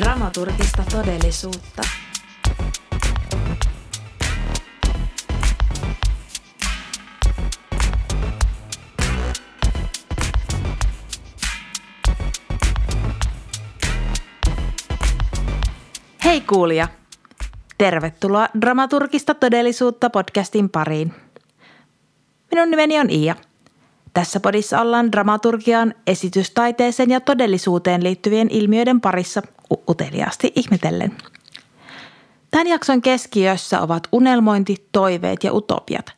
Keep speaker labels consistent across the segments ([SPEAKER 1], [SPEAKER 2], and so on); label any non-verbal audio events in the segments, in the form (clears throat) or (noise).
[SPEAKER 1] Dramaturgista todellisuutta. Hei kuulija! Tervetuloa Dramaturgista todellisuutta podcastin pariin. Minun nimeni on Iia. Tässä podissa ollaan dramaturgiaan, esitystaiteeseen ja todellisuuteen liittyvien ilmiöiden parissa uteliaasti ihmetellen. Tämän jakson keskiössä ovat unelmointi, toiveet ja utopiat.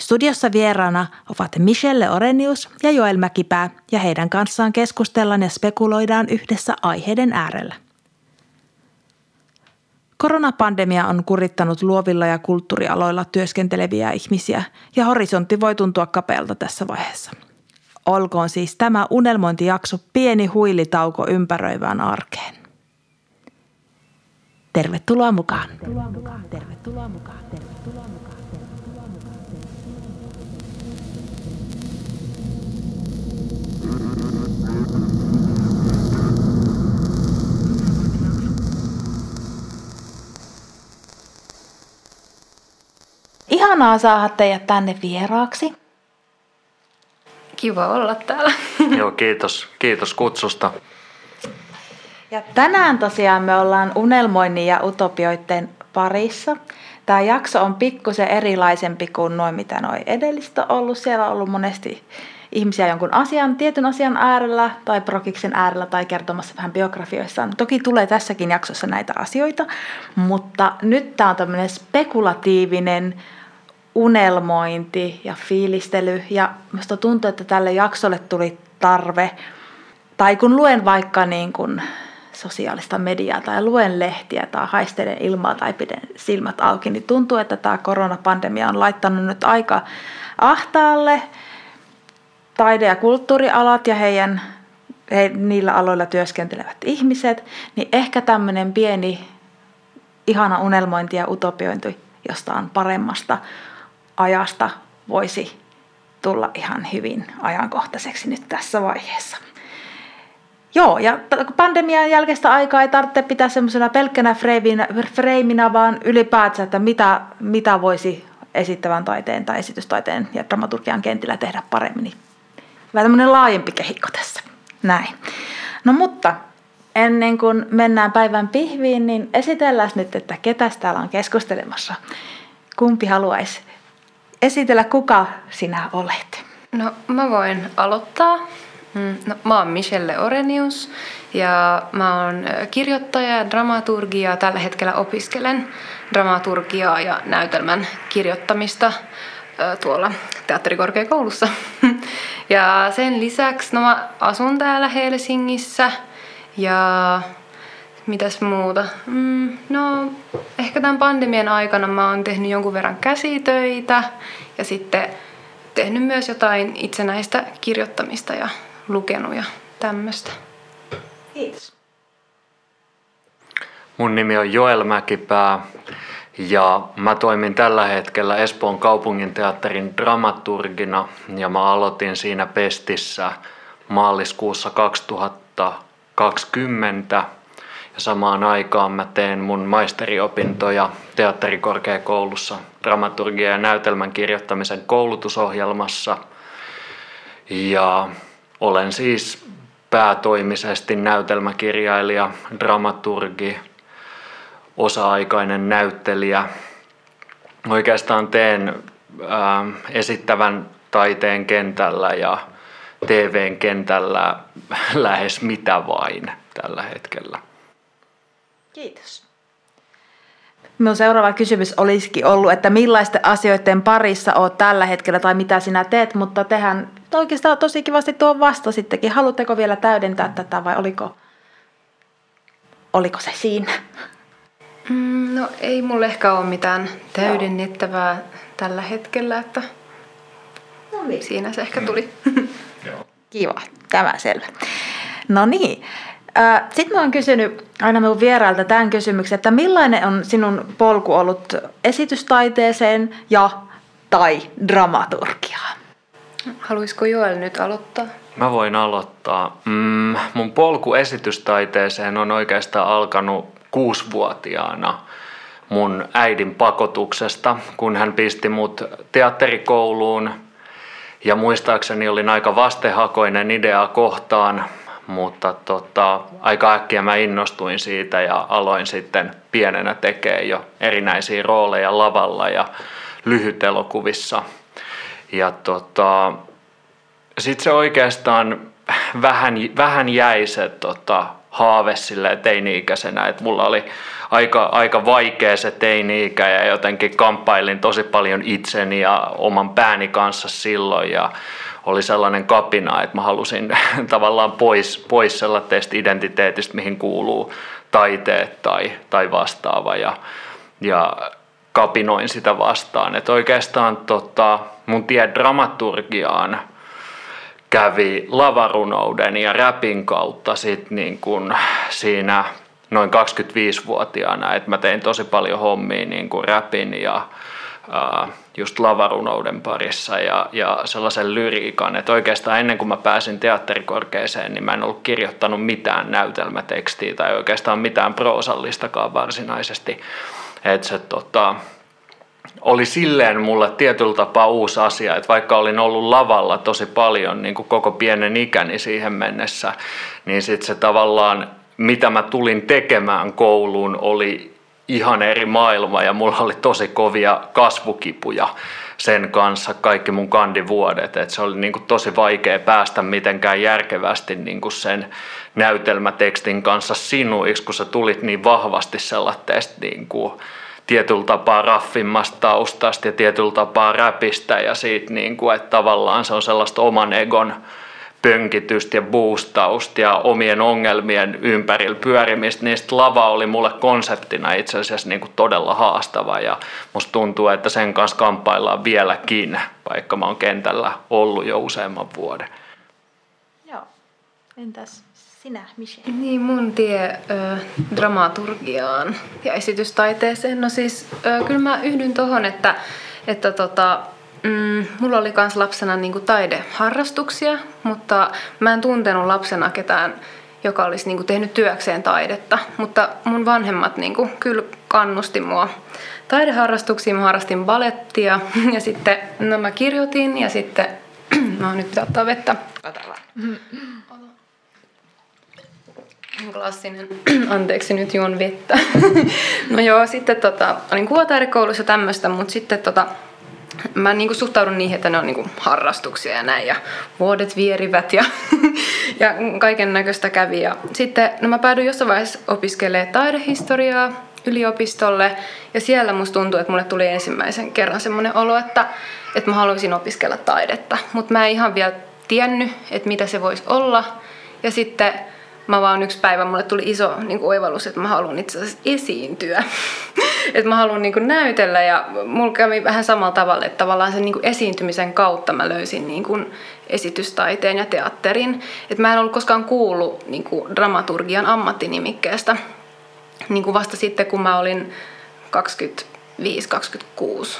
[SPEAKER 1] Studiossa vieraana ovat Michelle Orenius ja Joel Mäkipää ja heidän kanssaan keskustellaan ja spekuloidaan yhdessä aiheiden äärellä. Koronapandemia on kurittanut luovilla ja kulttuurialoilla työskenteleviä ihmisiä ja horisontti voi tuntua kapealta tässä vaiheessa. Olkoon siis tämä unelmointijakso pieni huilitauko ympäröivään arkeen. Tervetuloa mukaan. Tervetuloa mukaan. Tervetuloa mukaan. Tervetuloa mukaan. Ihanaa saada teidät tänne vieraaksi.
[SPEAKER 2] Kiva olla täällä. (laughs)
[SPEAKER 3] Joo, kiitos. Kiitos kutsusta.
[SPEAKER 1] Ja tänään tosiaan me ollaan unelmoinnin ja utopioiden parissa. Tämä jakso on pikkusen erilaisempi kuin noin mitä noin edellistä ollut. Siellä on ollut monesti ihmisiä jonkun asian, tietyn asian äärellä tai prokiksen äärellä tai kertomassa vähän biografioissaan. Toki tulee tässäkin jaksossa näitä asioita, mutta nyt tämä on tämmöinen spekulatiivinen unelmointi ja fiilistely. Ja minusta tuntuu, että tälle jaksolle tuli tarve. Tai kun luen vaikka niin kuin sosiaalista mediaa tai luen lehtiä tai haistelen ilmaa tai pidän silmät auki, niin tuntuu, että tämä koronapandemia on laittanut nyt aika ahtaalle taide- ja kulttuurialat ja heidän, he, niillä aloilla työskentelevät ihmiset, niin ehkä tämmöinen pieni ihana unelmointi ja utopiointi jostain paremmasta ajasta voisi tulla ihan hyvin ajankohtaiseksi nyt tässä vaiheessa. Joo, ja pandemian jälkeistä aikaa ei tarvitse pitää semmoisena pelkkänä freiminä, freiminä, vaan ylipäätään, että mitä, mitä voisi esittävän taiteen tai esitystaiteen ja dramaturgian kentillä tehdä paremmin. Niin vähän tämmöinen laajempi kehikko tässä. Näin. No mutta ennen kuin mennään päivän pihviin, niin esitellään nyt, että ketä täällä on keskustelemassa. Kumpi haluaisi esitellä, kuka sinä olet?
[SPEAKER 2] No mä voin aloittaa. Mm, no, mä oon Michelle Orenius ja mä oon kirjoittaja ja dramaturgia. Tällä hetkellä opiskelen dramaturgiaa ja näytelmän kirjoittamista tuolla teatterikorkeakoulussa. (laughs) Ja sen lisäksi no mä asun täällä Helsingissä ja mitäs muuta? Mm, no ehkä tämän pandemian aikana mä oon tehnyt jonkun verran käsitöitä ja sitten tehnyt myös jotain itsenäistä kirjoittamista ja lukenut ja tämmöistä.
[SPEAKER 1] Kiitos.
[SPEAKER 3] Mun nimi on Joel Mäkipää ja mä toimin tällä hetkellä Espoon kaupunginteatterin dramaturgina ja mä aloitin siinä Pestissä maaliskuussa 2020 ja samaan aikaan mä teen mun maisteriopintoja teatterikorkeakoulussa dramaturgia ja näytelmän kirjoittamisen koulutusohjelmassa. Ja olen siis päätoimisesti näytelmäkirjailija, dramaturgi, osa-aikainen näyttelijä. Oikeastaan teen ää, esittävän taiteen kentällä ja TVn kentällä (laughs) lähes mitä vain tällä hetkellä.
[SPEAKER 1] Kiitos. Minun seuraava kysymys olisikin ollut, että millaisten asioiden parissa olet tällä hetkellä tai mitä sinä teet, mutta tehän oikeastaan tosi kivasti tuo vastasittekin. Haluatteko vielä täydentää tätä vai oliko, oliko se siinä?
[SPEAKER 2] Mm, no ei mulle ehkä ole mitään täydennettävää Joo. tällä hetkellä, että no niin. siinä se ehkä tuli. (laughs)
[SPEAKER 1] Kiva, tämä selvä. No niin, sitten mä oon kysynyt aina minun vierailta tämän kysymyksen, että millainen on sinun polku ollut esitystaiteeseen ja tai dramaturgiaan?
[SPEAKER 2] Haluaisiko Joel nyt aloittaa?
[SPEAKER 3] Mä voin aloittaa. Mm, mun polku esitystaiteeseen on oikeastaan alkanut kuusivuotiaana mun äidin pakotuksesta, kun hän pisti mut teatterikouluun. Ja muistaakseni olin aika vastehakoinen ideaa kohtaan, mutta tota, aika äkkiä mä innostuin siitä ja aloin sitten pienenä tekee jo erinäisiä rooleja lavalla ja lyhytelokuvissa. Ja tota, sitten se oikeastaan vähän, vähän jäi se tota, haave sille teini-ikäisenä, että mulla oli aika, aika vaikea se teini-ikä ja jotenkin kamppailin tosi paljon itseni ja oman pääni kanssa silloin ja oli sellainen kapina, että mä halusin (laughs) tavallaan pois, pois sellaisesta identiteetistä, mihin kuuluu taiteet tai, tai vastaava ja, ja kapinoin sitä vastaan. Että oikeastaan tota, mun tie dramaturgiaan kävi lavarunouden ja räpin kautta sit niin kun siinä noin 25-vuotiaana, että mä tein tosi paljon hommia niin kuin räpin ja just lavarunouden parissa ja, ja sellaisen lyriikan, että oikeastaan ennen kuin mä pääsin teatterikorkeeseen, niin mä en ollut kirjoittanut mitään näytelmätekstiä tai oikeastaan mitään proosallistakaan varsinaisesti. Että se tota, oli silleen mulle tietyllä tapaa uusi asia, että vaikka olin ollut lavalla tosi paljon niin kuin koko pienen ikäni siihen mennessä, niin sitten se tavallaan, mitä mä tulin tekemään kouluun, oli ihan eri maailma ja mulla oli tosi kovia kasvukipuja sen kanssa kaikki mun kandivuodet. Et se oli niin kuin tosi vaikea päästä mitenkään järkevästi niin kuin sen näytelmätekstin kanssa sinuiksi, kun sä tulit niin vahvasti sellaisesta niin kuin tietyllä tapaa raffimmasta taustasta ja tietyllä tapaa räpistä ja siitä, niin kuin, että tavallaan se on sellaista oman egon pönkitystä ja boostausta ja omien ongelmien ympärillä pyörimistä, niin lava oli mulle konseptina itse asiassa niin kuin todella haastava ja musta tuntuu, että sen kanssa kamppaillaan vieläkin, vaikka mä oon kentällä ollut jo useamman vuoden.
[SPEAKER 1] Joo. Entäs sinä, Michelle?
[SPEAKER 2] Niin, mun tie ö, dramaturgiaan ja esitystaiteeseen. No siis, ö, kyllä mä yhdyn tohon, että, että tota, mm, mulla oli kans lapsena niinku taideharrastuksia, mutta mä en tuntenut lapsena ketään, joka olisi niinku tehnyt työkseen taidetta. Mutta mun vanhemmat niinku kyllä kannusti mua taideharrastuksiin. Mä harrastin balettia (laughs) ja sitten no mä kirjoitin ja sitten (clears throat) no nyt pitää ottaa vettä. Ota vaan. Klassinen, (clears throat) anteeksi nyt juon vettä. (laughs) no joo, sitten tota, olin kuvataidekoulussa tämmöistä, mutta sitten tota, mä niinku suhtaudun niihin, että ne on niinku harrastuksia ja näin ja vuodet vierivät ja, (laughs) ja kaiken näköistä kävi. Ja sitten no mä päädyin jossain vaiheessa opiskelemaan taidehistoriaa yliopistolle ja siellä musta tuntuu, että mulle tuli ensimmäisen kerran semmoinen olo, että, että mä haluaisin opiskella taidetta, mutta mä en ihan vielä tiennyt, että mitä se voisi olla. Ja sitten mä vaan yksi päivä mulle tuli iso niin kuin oivallus, että mä haluan itse asiassa esiintyä. (laughs) että mä haluan niin kuin näytellä ja mulla kävi vähän samalla tavalla, että tavallaan sen niin kuin esiintymisen kautta mä löysin niin kuin esitystaiteen ja teatterin. Että mä en ollut koskaan kuullut niin kuin dramaturgian ammattinimikkeestä niin kuin vasta sitten, kun mä olin 25-26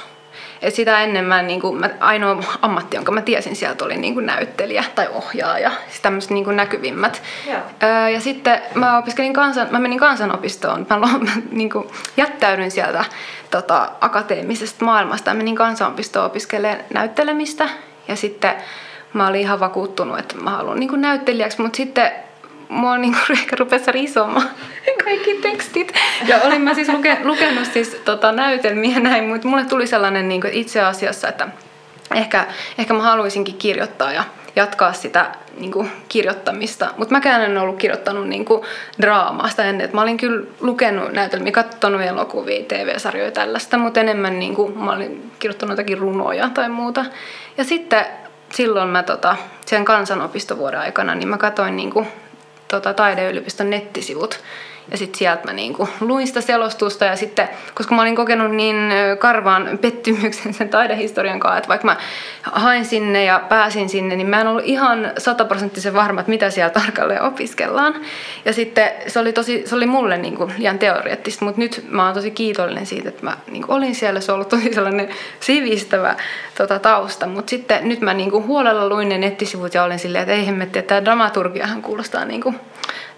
[SPEAKER 2] et sitä ennen mä, niin kuin, mä, ainoa ammatti, jonka mä tiesin sieltä oli niin kuin näyttelijä tai ohjaaja, siis tämmöiset niin näkyvimmät. Öö, ja sitten mä opiskelin kansan, mä menin kansanopistoon, mä, mä niin kuin, jättäydyin sieltä tota, akateemisesta maailmasta ja menin kansanopistoon opiskelemaan näyttelemistä. Ja sitten mä olin ihan vakuuttunut, että mä haluan niin näyttelijäksi, mutta sitten mua niinku rupesi risomaan (laughs) kaikki tekstit. Ja olin mä siis luke, lukenut siis tota näytelmiä näin, mutta mulle tuli sellainen niinku itse asiassa, että ehkä, ehkä mä haluaisinkin kirjoittaa ja jatkaa sitä niin kuin, kirjoittamista. Mutta mäkään en ollut kirjoittanut niin kuin, draamaa sitä ennen. Et mä olin kyllä lukenut näytelmiä, katsonut elokuvia, TV-sarjoja tällaista, mutta enemmän niin kuin, mä olin kirjoittanut jotakin runoja tai muuta. Ja sitten silloin mä tota, sen kansanopistovuoden aikana, niin mä katsoin niin kuin, tota, taideyliopiston nettisivut. Ja sitten sieltä mä niinku luin sitä selostusta ja sitten, koska mä olin kokenut niin karvaan pettymyksen sen taidehistorian kanssa, että vaikka mä hain sinne ja pääsin sinne, niin mä en ollut ihan sataprosenttisen varma, että mitä siellä tarkalleen opiskellaan. Ja sitten se oli, tosi, se oli mulle niinku liian teoreettista, mutta nyt mä oon tosi kiitollinen siitä, että mä niinku olin siellä. Se on ollut tosi sellainen sivistävä tota, tausta, mutta sitten nyt mä niinku huolella luin ne nettisivut ja olin silleen, että ei hemmetti, että tämä dramaturgiahan kuulostaa niinku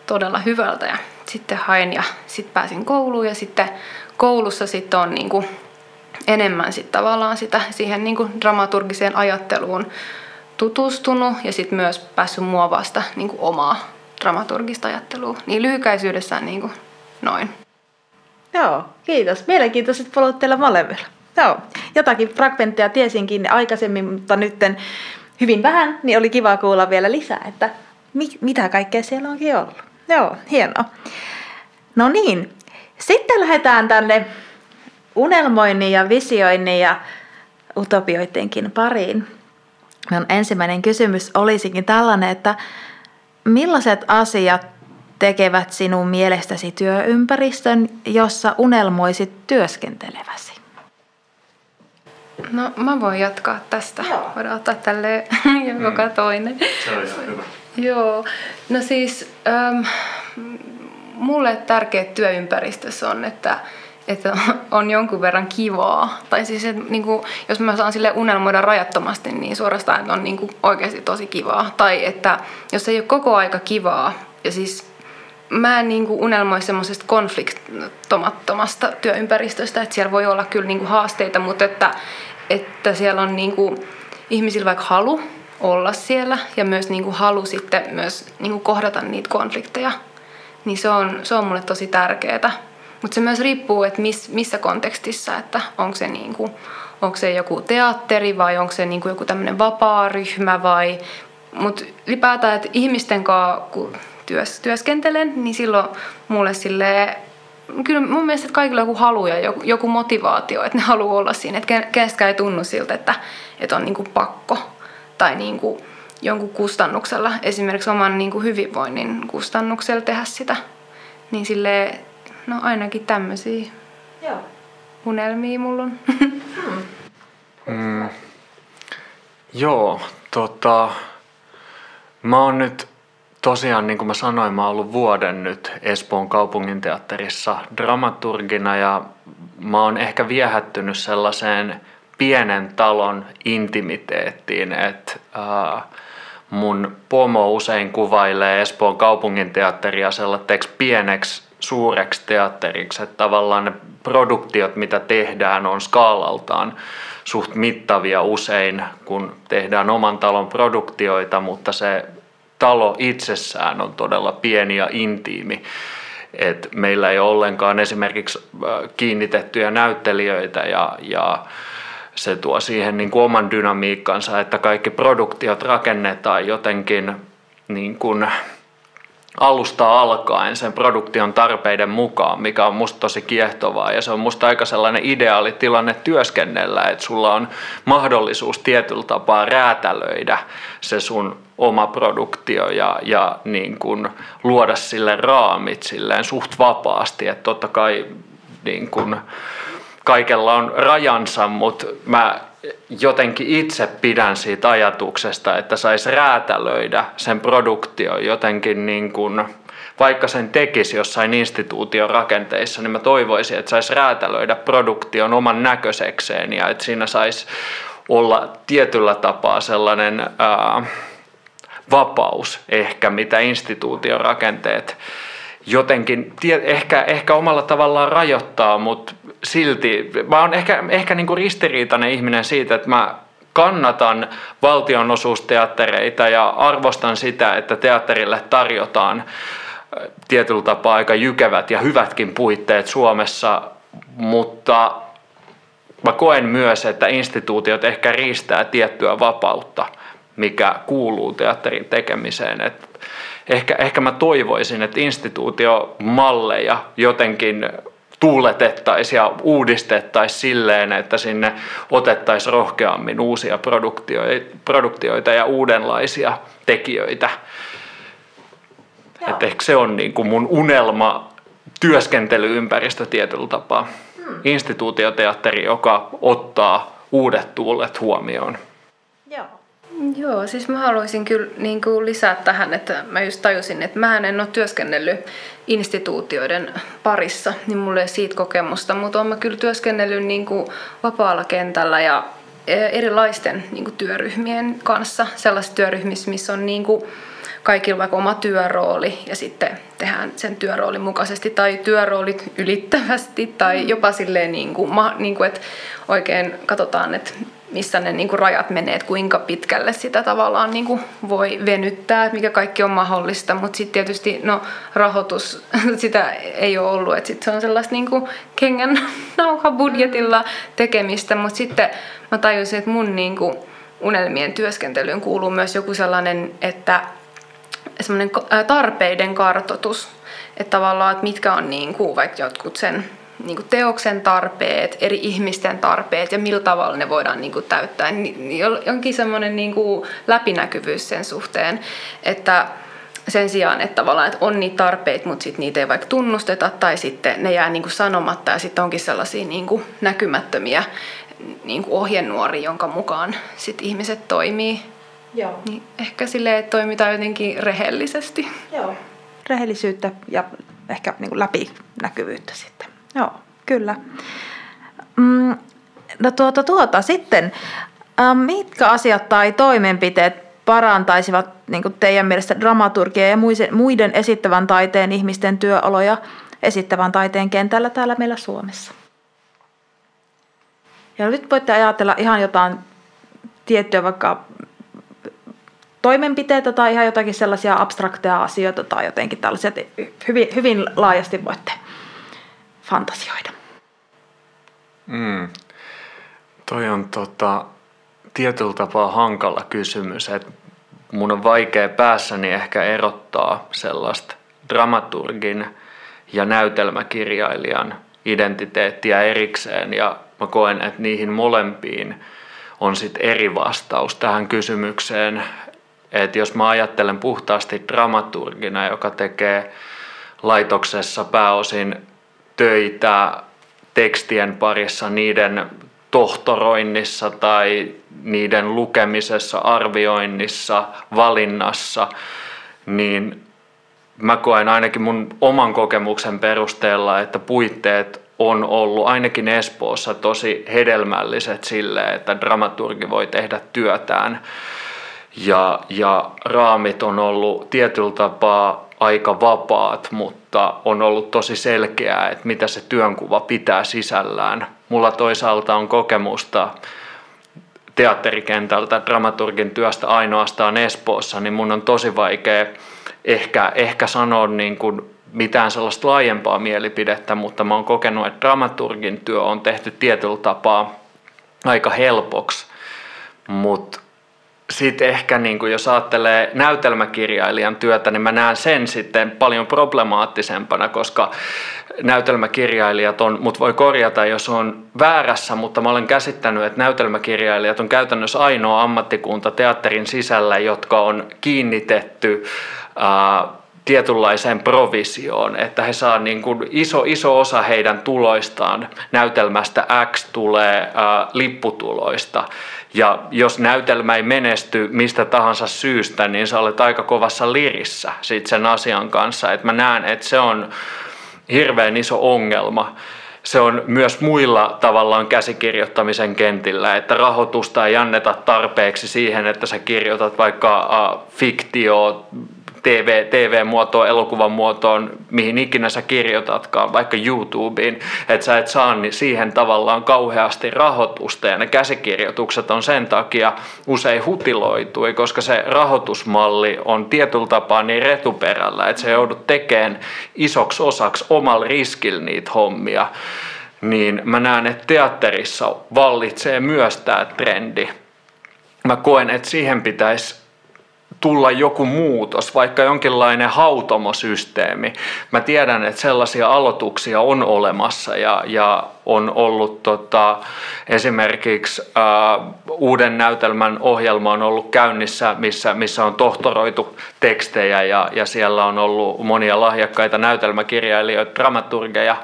[SPEAKER 2] todella hyvältä. Ja sitten hain ja sitten pääsin kouluun ja sitten koulussa sitten on niin kuin enemmän sitten tavallaan sitä siihen niin kuin dramaturgiseen ajatteluun tutustunut ja sitten myös päässyt muovasta niin kuin omaa dramaturgista ajattelua. Niin lyhykäisyydessään niin kuin noin.
[SPEAKER 1] Joo, kiitos. Mielenkiintoiset polut teillä molemmilla. Joo, jotakin fragmentteja tiesinkin aikaisemmin, mutta nyt hyvin vähän, niin oli kiva kuulla vielä lisää, että mi- mitä kaikkea siellä onkin ollut. Joo, hienoa. No niin, sitten lähdetään tänne unelmoinnin ja visioinnin ja utopioidenkin pariin. Minun ensimmäinen kysymys olisikin tällainen, että millaiset asiat tekevät sinun mielestäsi työympäristön, jossa unelmoisit työskenteleväsi?
[SPEAKER 2] No mä voin jatkaa tästä. Joo. Voidaan ottaa tälle (laughs) joka mm. toinen.
[SPEAKER 3] Se on ihan hyvä.
[SPEAKER 2] Joo, no siis ähm, mulle tärkeä työympäristössä on, että, että on jonkun verran kivaa. Tai siis, että niin kuin, jos mä saan sille unelmoida rajattomasti, niin suorastaan, että on niin kuin oikeasti tosi kivaa. Tai että jos ei ole koko aika kivaa, ja siis mä en niin kuin unelmoi semmoisesta konfliktomattomasta työympäristöstä, että siellä voi olla kyllä niin kuin haasteita, mutta että, että siellä on niin kuin ihmisillä vaikka halu olla siellä ja myös niin kuin halu sitten myös niin kuin kohdata niitä konflikteja, niin se on, se on mulle tosi tärkeää. Mutta se myös riippuu, että miss, missä kontekstissa, että onko se, niin kuin, onko se joku teatteri vai onko se niin kuin joku tämmöinen vapaa ryhmä vai... Mutta ylipäätään, että ihmisten kanssa kun työs, työskentelen, niin silloin mulle sille kyllä mun mielestä että kaikilla on joku halu ja joku, joku motivaatio, että ne haluaa olla siinä. Että kenestäkään ei tunnu siltä, että, että on niin kuin pakko tai niin kuin jonkun kustannuksella, esimerkiksi oman niin kuin hyvinvoinnin kustannuksella tehdä sitä. Niin sille no ainakin tämmöisiä Joo. unelmia mulla on.
[SPEAKER 3] mm. Joo, tota, mä oon nyt tosiaan, niin kuin mä sanoin, mä oon ollut vuoden nyt Espoon kaupunginteatterissa dramaturgina ja mä oon ehkä viehättynyt sellaiseen pienen talon intimiteettiin, että äh, mun pomo usein kuvailee Espoon kaupunginteatteria sellaiseksi pieneksi suureksi teatteriksi, että tavallaan ne produktiot, mitä tehdään, on skaalaltaan suht mittavia usein, kun tehdään oman talon produktioita, mutta se talo itsessään on todella pieni ja intiimi. Et meillä ei ole ollenkaan esimerkiksi äh, kiinnitettyjä näyttelijöitä ja, ja se tuo siihen niin kuin oman dynamiikkansa, että kaikki produktiot rakennetaan jotenkin niin kuin alusta alkaen sen produktion tarpeiden mukaan, mikä on musta tosi kiehtovaa. Ja se on musta aika sellainen ideaali tilanne työskennellä, että sulla on mahdollisuus tietyllä tapaa räätälöidä se sun oma produktio ja, ja niin kuin luoda sille raamit silleen suht vapaasti, että totta kai niin kuin, kaikella on rajansa, mutta mä jotenkin itse pidän siitä ajatuksesta, että saisi räätälöidä sen produktio jotenkin niin kuin, vaikka sen tekisi jossain instituution rakenteissa, niin mä toivoisin, että saisi räätälöidä produktion oman näköisekseen ja että siinä saisi olla tietyllä tapaa sellainen ää, vapaus ehkä, mitä instituution rakenteet jotenkin, ehkä, ehkä omalla tavallaan rajoittaa, mutta silti, mä oon ehkä, ehkä niin kuin ristiriitainen ihminen siitä, että mä kannatan valtionosuusteattereita ja arvostan sitä, että teatterille tarjotaan tietyllä tapaa aika jykevät ja hyvätkin puitteet Suomessa, mutta mä koen myös, että instituutiot ehkä riistää tiettyä vapautta, mikä kuuluu teatterin tekemiseen. Et ehkä, ehkä mä toivoisin, että instituutiomalleja jotenkin tuuletettaisiin ja uudistettaisiin silleen, että sinne otettaisiin rohkeammin uusia produktioita ja uudenlaisia tekijöitä. Että ehkä se on niin kuin mun unelma työskentelyympäristö tietyllä tapaa. Hmm. Instituutioteatteri, joka ottaa uudet tuulet huomioon.
[SPEAKER 2] Joo. Siis mä haluaisin kyllä niin kuin lisää tähän, että mä just tajusin, että mä en ole työskennellyt instituutioiden parissa, niin mulla ei siitä kokemusta, mutta olen kyllä työskennellyt niin kuin vapaalla kentällä ja e, erilaisten niin kuin työryhmien kanssa, sellaisissa työryhmissä, missä on niin kuin kaikilla vaikka oma työrooli ja sitten tehdään sen työroolin mukaisesti tai työroolit ylittävästi tai mm. jopa silleen, niin kuin, niin kuin, että oikein katsotaan, että missä ne niin kuin rajat menee, että kuinka pitkälle sitä tavallaan niin kuin voi venyttää, mikä kaikki on mahdollista, mutta sitten tietysti no, rahoitus, (laughs) sitä ei ole ollut, että sit se on sellaista niin kuin kengän (laughs) nauhabudjetilla tekemistä, mutta sitten mä tajusin, että mun niin kuin unelmien työskentelyyn kuuluu myös joku sellainen, että semmoinen tarpeiden kartotus, että tavallaan, että mitkä on niin kuin vaikka jotkut sen niin kuin teoksen tarpeet, eri ihmisten tarpeet ja millä tavalla ne voidaan niin kuin täyttää. Jonkin semmoinen niin kuin läpinäkyvyys sen suhteen, että sen sijaan, että tavallaan että on niitä tarpeita, mutta sitten niitä ei vaikka tunnusteta tai sitten ne jää niin kuin sanomatta ja sitten onkin sellaisia niin kuin näkymättömiä niin kuin ohjenuori, jonka mukaan sit ihmiset toimii. Joo. Niin ehkä silleen, että toimitaan jotenkin rehellisesti.
[SPEAKER 1] Joo. Rehellisyyttä ja ehkä niin kuin läpinäkyvyyttä sitten. Joo, kyllä. Mm, no tuota, tuota sitten, ähm, mitkä asiat tai toimenpiteet parantaisivat niin teidän mielestä dramaturgia ja muiden esittävän taiteen ihmisten työoloja esittävän taiteen kentällä täällä meillä Suomessa? Ja nyt voitte ajatella ihan jotain tiettyä vaikka toimenpiteitä tai ihan jotakin sellaisia abstrakteja asioita tai jotenkin tällaisia, hyvin, hyvin laajasti voitte fantasioida?
[SPEAKER 3] Mm. Toi on tota, tietyllä tapaa hankala kysymys, että mun on vaikea päässäni ehkä erottaa sellaista dramaturgin ja näytelmäkirjailijan identiteettiä erikseen ja mä koen, että niihin molempiin on sitten eri vastaus tähän kysymykseen. Että jos mä ajattelen puhtaasti dramaturgina, joka tekee laitoksessa pääosin töitä tekstien parissa, niiden tohtoroinnissa tai niiden lukemisessa, arvioinnissa, valinnassa, niin mä koen ainakin mun oman kokemuksen perusteella, että puitteet on ollut ainakin Espoossa tosi hedelmälliset sille, että dramaturgi voi tehdä työtään. Ja, ja raamit on ollut tietyllä tapaa aika vapaat, mutta on ollut tosi selkeää, että mitä se työnkuva pitää sisällään. Mulla toisaalta on kokemusta teatterikentältä, dramaturgin työstä ainoastaan Espoossa, niin mun on tosi vaikea ehkä, ehkä sanoa niin kuin mitään sellaista laajempaa mielipidettä, mutta mä oon kokenut, että dramaturgin työ on tehty tietyllä tapaa aika helpoksi, mutta sitten ehkä niin kuin jos ajattelee näytelmäkirjailijan työtä, niin mä näen sen sitten paljon problemaattisempana, koska näytelmäkirjailijat on, mut voi korjata, jos on väärässä, mutta mä olen käsittänyt, että näytelmäkirjailijat on käytännössä ainoa ammattikunta teatterin sisällä, jotka on kiinnitetty ää, tietynlaiseen provisioon, että he saa niin kuin iso, iso osa heidän tuloistaan näytelmästä X tulee ää, lipputuloista. Ja jos näytelmä ei menesty mistä tahansa syystä, niin sä olet aika kovassa lirissä sit sen asian kanssa. Et mä näen, että se on hirveän iso ongelma. Se on myös muilla tavallaan käsikirjoittamisen kentillä, että rahoitusta ei anneta tarpeeksi siihen, että sä kirjoitat vaikka fiktio TV, TV-muotoon, elokuvan muotoon, mihin ikinä sä kirjoitatkaan, vaikka YouTubeen, että sä et saa niin siihen tavallaan kauheasti rahoitusta ja ne käsikirjoitukset on sen takia usein hutiloitui, koska se rahoitusmalli on tietyllä tapaa niin retuperällä, että se joudut tekemään isoksi osaksi omalla riskillä niitä hommia, niin mä näen, että teatterissa vallitsee myös tämä trendi. Mä koen, että siihen pitäisi tulla joku muutos, vaikka jonkinlainen hautomosysteemi. Mä tiedän, että sellaisia aloituksia on olemassa ja, ja on ollut tota, esimerkiksi ää, uuden näytelmän ohjelma on ollut käynnissä, missä, missä on tohtoroitu tekstejä ja, ja siellä on ollut monia lahjakkaita näytelmäkirjailijoita, dramaturgeja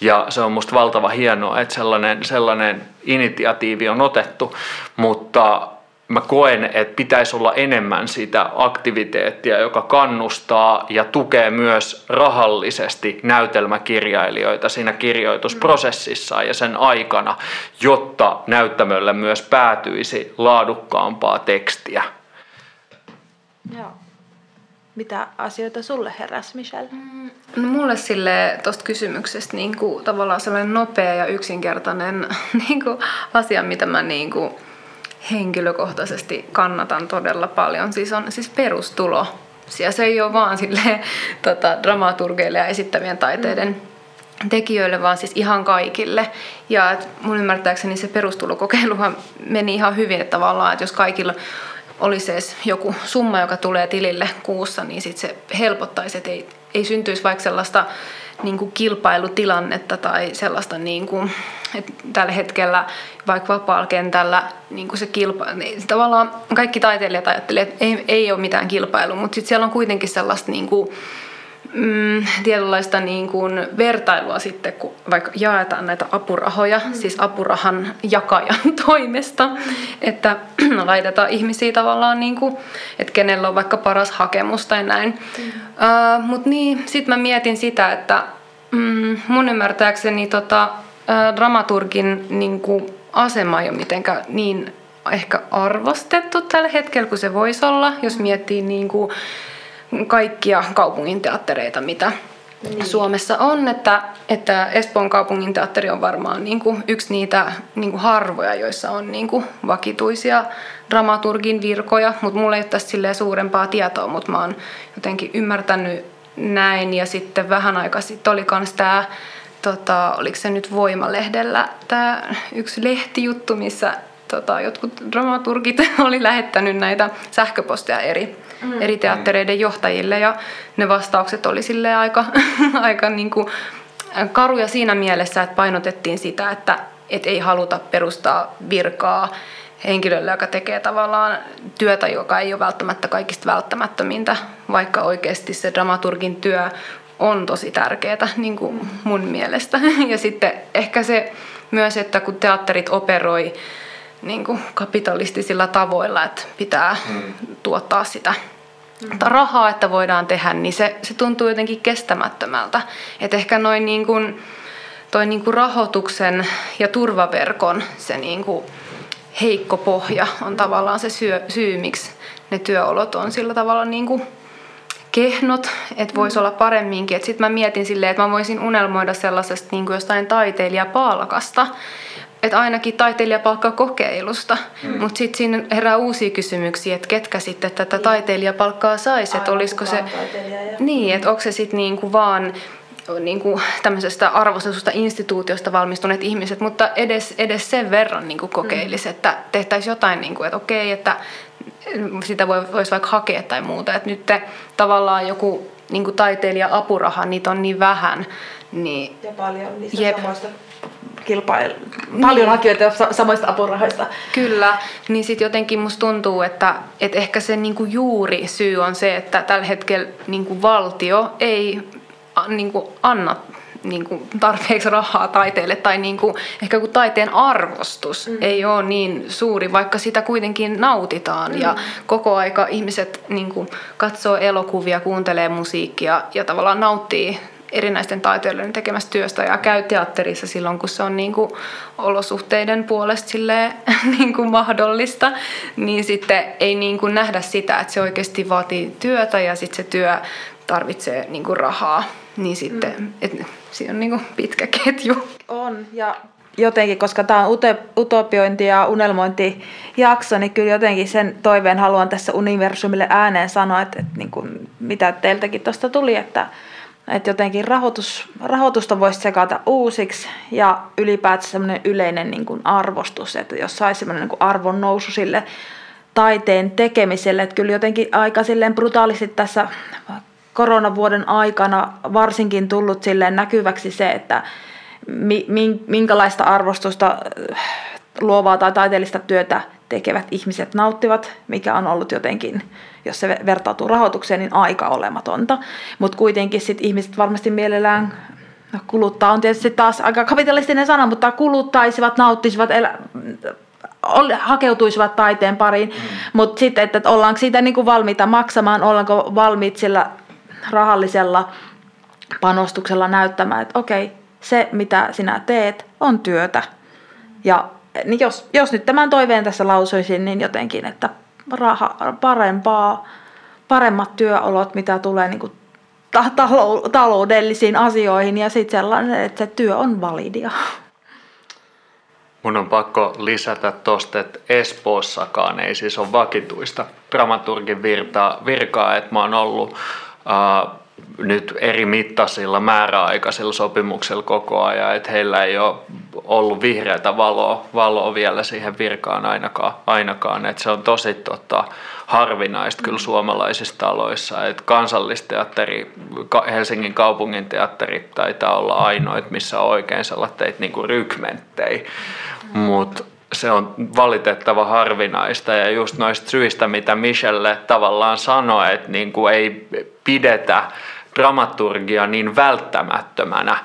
[SPEAKER 3] ja se on musta valtava hienoa, että sellainen, sellainen initiatiivi on otettu, mutta mä koen, että pitäisi olla enemmän sitä aktiviteettia, joka kannustaa ja tukee myös rahallisesti näytelmäkirjailijoita siinä kirjoitusprosessissa ja sen aikana, jotta näyttämölle myös päätyisi laadukkaampaa tekstiä.
[SPEAKER 1] Joo. Mitä asioita sulle heräs, Michelle? Mm,
[SPEAKER 2] no mulle sille tuosta kysymyksestä niin kuin, tavallaan sellainen nopea ja yksinkertainen (laughs) niin kuin, asia, mitä mä niin kuin, henkilökohtaisesti kannatan todella paljon. Siis on siis perustulo. Ja se ei ole vaan sille tota, dramaturgeille ja esittävien taiteiden mm. tekijöille, vaan siis ihan kaikille. Ja et mun ymmärtääkseni se perustulokokeiluhan meni ihan hyvin, että tavallaan, että jos kaikilla olisi edes joku summa, joka tulee tilille kuussa, niin sit se helpottaisi, että ei, ei syntyisi vaikka sellaista niin kuin kilpailutilannetta tai sellaista, niin kuin, että tällä hetkellä vaikka vapaalla kentällä niin kuin se kilpa, niin tavallaan kaikki taiteilijat ajattelevat, että ei, ei ole mitään kilpailua, mutta sitten siellä on kuitenkin sellaista niin kuin, mm, tietynlaista niin kuin vertailua sitten, kun vaikka jaetaan näitä apurahoja, mm. siis apurahan jakajan (laughs) toimesta, mm. että (clears throat) laitetaan ihmisiä tavallaan, niin kuin, että kenellä on vaikka paras hakemus tai näin. Mm. Uh, Mutta niin, sitten mä mietin sitä, että mm, mun ymmärtääkseni tota, uh, dramaturgin niin kuin, asema ei ole mitenkään niin ehkä arvostettu tällä hetkellä kuin se voisi olla, jos miettii niin kuin, kaikkia kaupungin teattereita, mitä niin. Suomessa on, että, että Espoon kaupungin teatteri on varmaan niin kuin yksi niitä niin kuin harvoja, joissa on niin kuin vakituisia dramaturgin virkoja, mutta mulla ei ole tästä suurempaa tietoa, mutta mä oon jotenkin ymmärtänyt näin ja sitten vähän aikaa sitten oli myös tämä tota, oliko se nyt Voimalehdellä tämä yksi lehtijuttu, missä tota, jotkut dramaturgit (laughs) oli lähettänyt näitä sähköposteja eri mm. eri teattereiden johtajille ja ne vastaukset oli sille aika, (laughs) aika niin kuin karuja siinä mielessä, että painotettiin sitä, että et ei haluta perustaa virkaa henkilölle, joka tekee tavallaan työtä, joka ei ole välttämättä kaikista välttämättömintä, vaikka oikeasti se dramaturgin työ on tosi tärkeää niin kuin mun mielestä. (laughs) Ja sitten ehkä se myös, että kun teatterit operoi niin kuin kapitalistisilla tavoilla, että pitää mm. tuottaa sitä rahaa, että voidaan tehdä, niin se, se tuntuu jotenkin kestämättömältä. Et ehkä noin niin kuin, toi niin kuin rahoituksen ja turvaverkon se niin kuin heikko pohja on tavallaan se syy, syy, miksi ne työolot on sillä tavalla niin kuin kehnot, että voisi olla paremminkin. Sitten mä mietin silleen, että mä voisin unelmoida sellaisesta niin kuin jostain taiteilijapalkasta, että ainakin taiteilijapalkka kokeilusta, mm. mutta sitten siinä herää uusia kysymyksiä, että ketkä sitten tätä niin. taiteilijapalkkaa saisi, että olisiko se, niin, että onko se sitten niinku vaan niin kuin tämmöisestä arvostetusta instituutiosta valmistuneet ihmiset, mutta edes, edes sen verran niin kuin kokeilisi, mm. että tehtäisiin jotain, niin kuin, että okei, että sitä voisi vaikka hakea tai muuta. Että nyt te, tavallaan joku niin kuin taiteilija-apuraha, niitä on niin vähän. Niin,
[SPEAKER 1] ja paljon niistä jep. samoista kilpail... paljon niin. hakijoita samoista apurahoista.
[SPEAKER 2] Kyllä, niin sitten jotenkin musta tuntuu, että, että ehkä se niinku juuri syy on se, että tällä hetkellä niinku valtio ei niinku anna niinku tarpeeksi rahaa taiteelle tai niinku, ehkä kun taiteen arvostus mm. ei ole niin suuri, vaikka sitä kuitenkin nautitaan mm. ja koko aika ihmiset niinku, katsoo elokuvia, kuuntelee musiikkia ja tavallaan nauttii erinäisten taiteilijoiden tekemästä työstä ja käy teatterissa silloin, kun se on niin kuin olosuhteiden puolesta silleen, (laughs) niin kuin mahdollista, niin sitten ei niin kuin nähdä sitä, että se oikeasti vaatii työtä ja sitten se työ tarvitsee niin kuin rahaa. Niin sitten, mm. et, siinä on niin kuin pitkä ketju.
[SPEAKER 1] On, ja jotenkin, koska tämä on utopiointi ja unelmointijakso, niin kyllä jotenkin sen toiveen haluan tässä universumille ääneen sanoa, että, että niin kuin, mitä teiltäkin tuosta tuli, että että jotenkin rahoitus, rahoitusta voisi sekata uusiksi ja ylipäätään semmoinen yleinen niin kuin arvostus, että jos saisi semmoinen niin arvon nousu sille taiteen tekemiselle. Että kyllä jotenkin aika silleen brutaalisti tässä koronavuoden aikana varsinkin tullut silleen näkyväksi se, että minkälaista arvostusta luovaa tai taiteellista työtä tekevät ihmiset nauttivat, mikä on ollut jotenkin, jos se vertautuu rahoitukseen, niin aika olematonta. Mutta kuitenkin sit ihmiset varmasti mielellään no kuluttaa on tietysti taas aika kapitalistinen sana, mutta kuluttaisivat, nauttisivat, elä, hakeutuisivat taiteen pariin. Mm. Mutta sitten, että ollaanko siitä niin kuin valmiita maksamaan, ollaanko valmiit sillä rahallisella panostuksella näyttämään, että okei, se mitä sinä teet on työtä. Ja niin jos, jos nyt tämän toiveen tässä lausuisin, niin jotenkin, että raha, parempaa, paremmat työolot, mitä tulee niin kuin taloudellisiin asioihin ja sitten sellainen, että se työ on validia.
[SPEAKER 3] Mun on pakko lisätä tuosta, että Espoossakaan ei siis ole vakituista dramaturgin virtaa, virkaa, että mä oon ollut äh, nyt eri mittaisilla määräaikaisilla sopimuksilla koko ajan, että heillä ei ole ollut vihreätä valoa, valoa vielä siihen virkaan ainakaan, ainakaan. että se on tosi tota, harvinaista kyllä suomalaisissa taloissa, että kansallisteatteri, Helsingin kaupungin teatteri taitaa olla ainoit, missä on oikein sellaisia niin kuin rykmenttejä, mutta se on valitettava harvinaista. Ja just noista syistä, mitä Michelle tavallaan sanoi, että niin kuin ei pidetä dramaturgia niin välttämättömänä,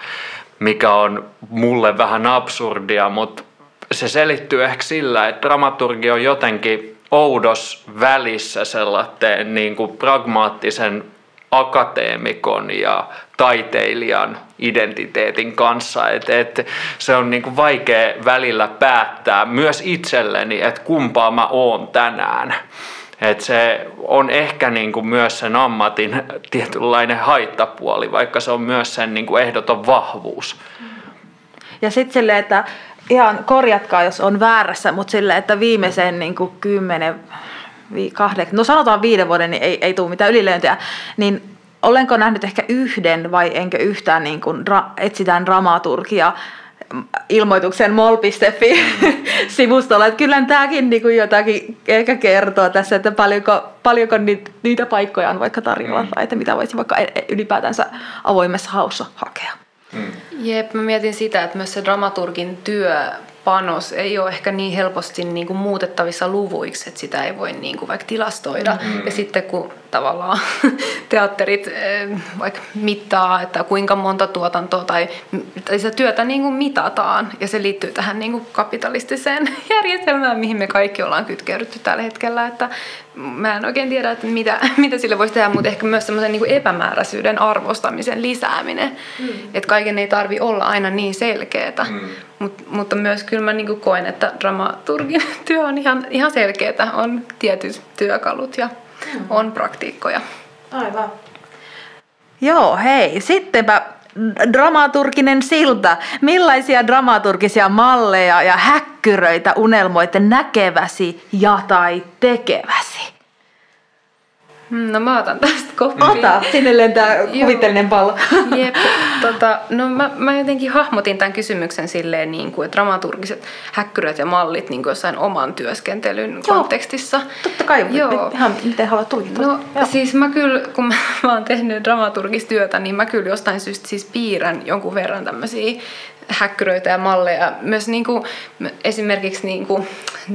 [SPEAKER 3] mikä on mulle vähän absurdia, mutta se selittyy ehkä sillä, että dramaturgia on jotenkin oudos välissä sellaisen niin kuin pragmaattisen akateemikon ja taiteilijan identiteetin kanssa. Et, et se on niinku vaikea välillä päättää myös itselleni, että kumpaa mä oon tänään. Et se on ehkä niinku myös sen ammatin tietynlainen haittapuoli, vaikka se on myös sen niinku ehdoton vahvuus.
[SPEAKER 1] Ja sitten silleen, että ihan korjatkaa, jos on väärässä, mutta sille, että viimeisen niin kuin kymmenen, kahden, no sanotaan viiden vuoden, niin ei, ei tule mitään ylilöintiä, niin olenko nähnyt ehkä yhden vai enkö yhtään niin kuin dra, etsitään dramaturgia ilmoituksen mol.fi sivustolla. Että kyllä tämäkin niin kuin jotakin ehkä kertoo tässä, että paljonko, paljonko niitä, niitä paikkoja on vaikka tarjolla mm. tai että mitä voisi vaikka e- e- ylipäätänsä avoimessa haussa hakea.
[SPEAKER 2] Mm. Jep, mä mietin sitä, että myös se dramaturgin työ panos ei ole ehkä niin helposti niin kuin muutettavissa luvuiksi, että sitä ei voi niin kuin vaikka tilastoida. Mm-hmm. Ja sitten kun tavallaan (laughs) teatterit eh, vaikka mittaa, että kuinka monta tuotantoa tai, tai sitä työtä niin kuin mitataan, ja se liittyy tähän niin kuin kapitalistiseen (laughs) järjestelmään, mihin me kaikki ollaan kytkeydytty tällä hetkellä, että mä en oikein tiedä, että mitä, (laughs) mitä sille voisi tehdä, mutta ehkä myös semmoisen niin epämääräisyyden arvostamisen lisääminen, mm. että kaiken ei tarvi olla aina niin selkeää, mm. Mut, mutta myös kyllä mä niin koen, että dramaturgin työ on ihan, ihan selkeää, on tietyt työkalut ja mm. on praktiikkoja.
[SPEAKER 1] Aivan. Joo, hei. Sittenpä dramaturginen silta. Millaisia dramaturgisia malleja ja häkkyröitä unelmoitte näkeväsi ja tai tekeväsi?
[SPEAKER 2] Hmm, no mä otan tästä koppia.
[SPEAKER 1] Ota, sinne lentää kuvitteellinen pallo.
[SPEAKER 2] Jep, tota, no mä, mä jotenkin hahmotin tämän kysymyksen silleen, niin kuin, että dramaturgiset häkkyrät ja mallit niin kuin jossain oman työskentelyn Joo, kontekstissa.
[SPEAKER 1] Totta kai, Joo. ihan miten haluat tulkita.
[SPEAKER 2] No Joo. siis mä kyllä, kun mä, (laughs) mä oon tehnyt dramaturgistyötä, niin mä kyllä jostain syystä siis piirrän jonkun verran tämmöisiä häkkyröitä ja malleja. Myös niin kuin, esimerkiksi niin kuin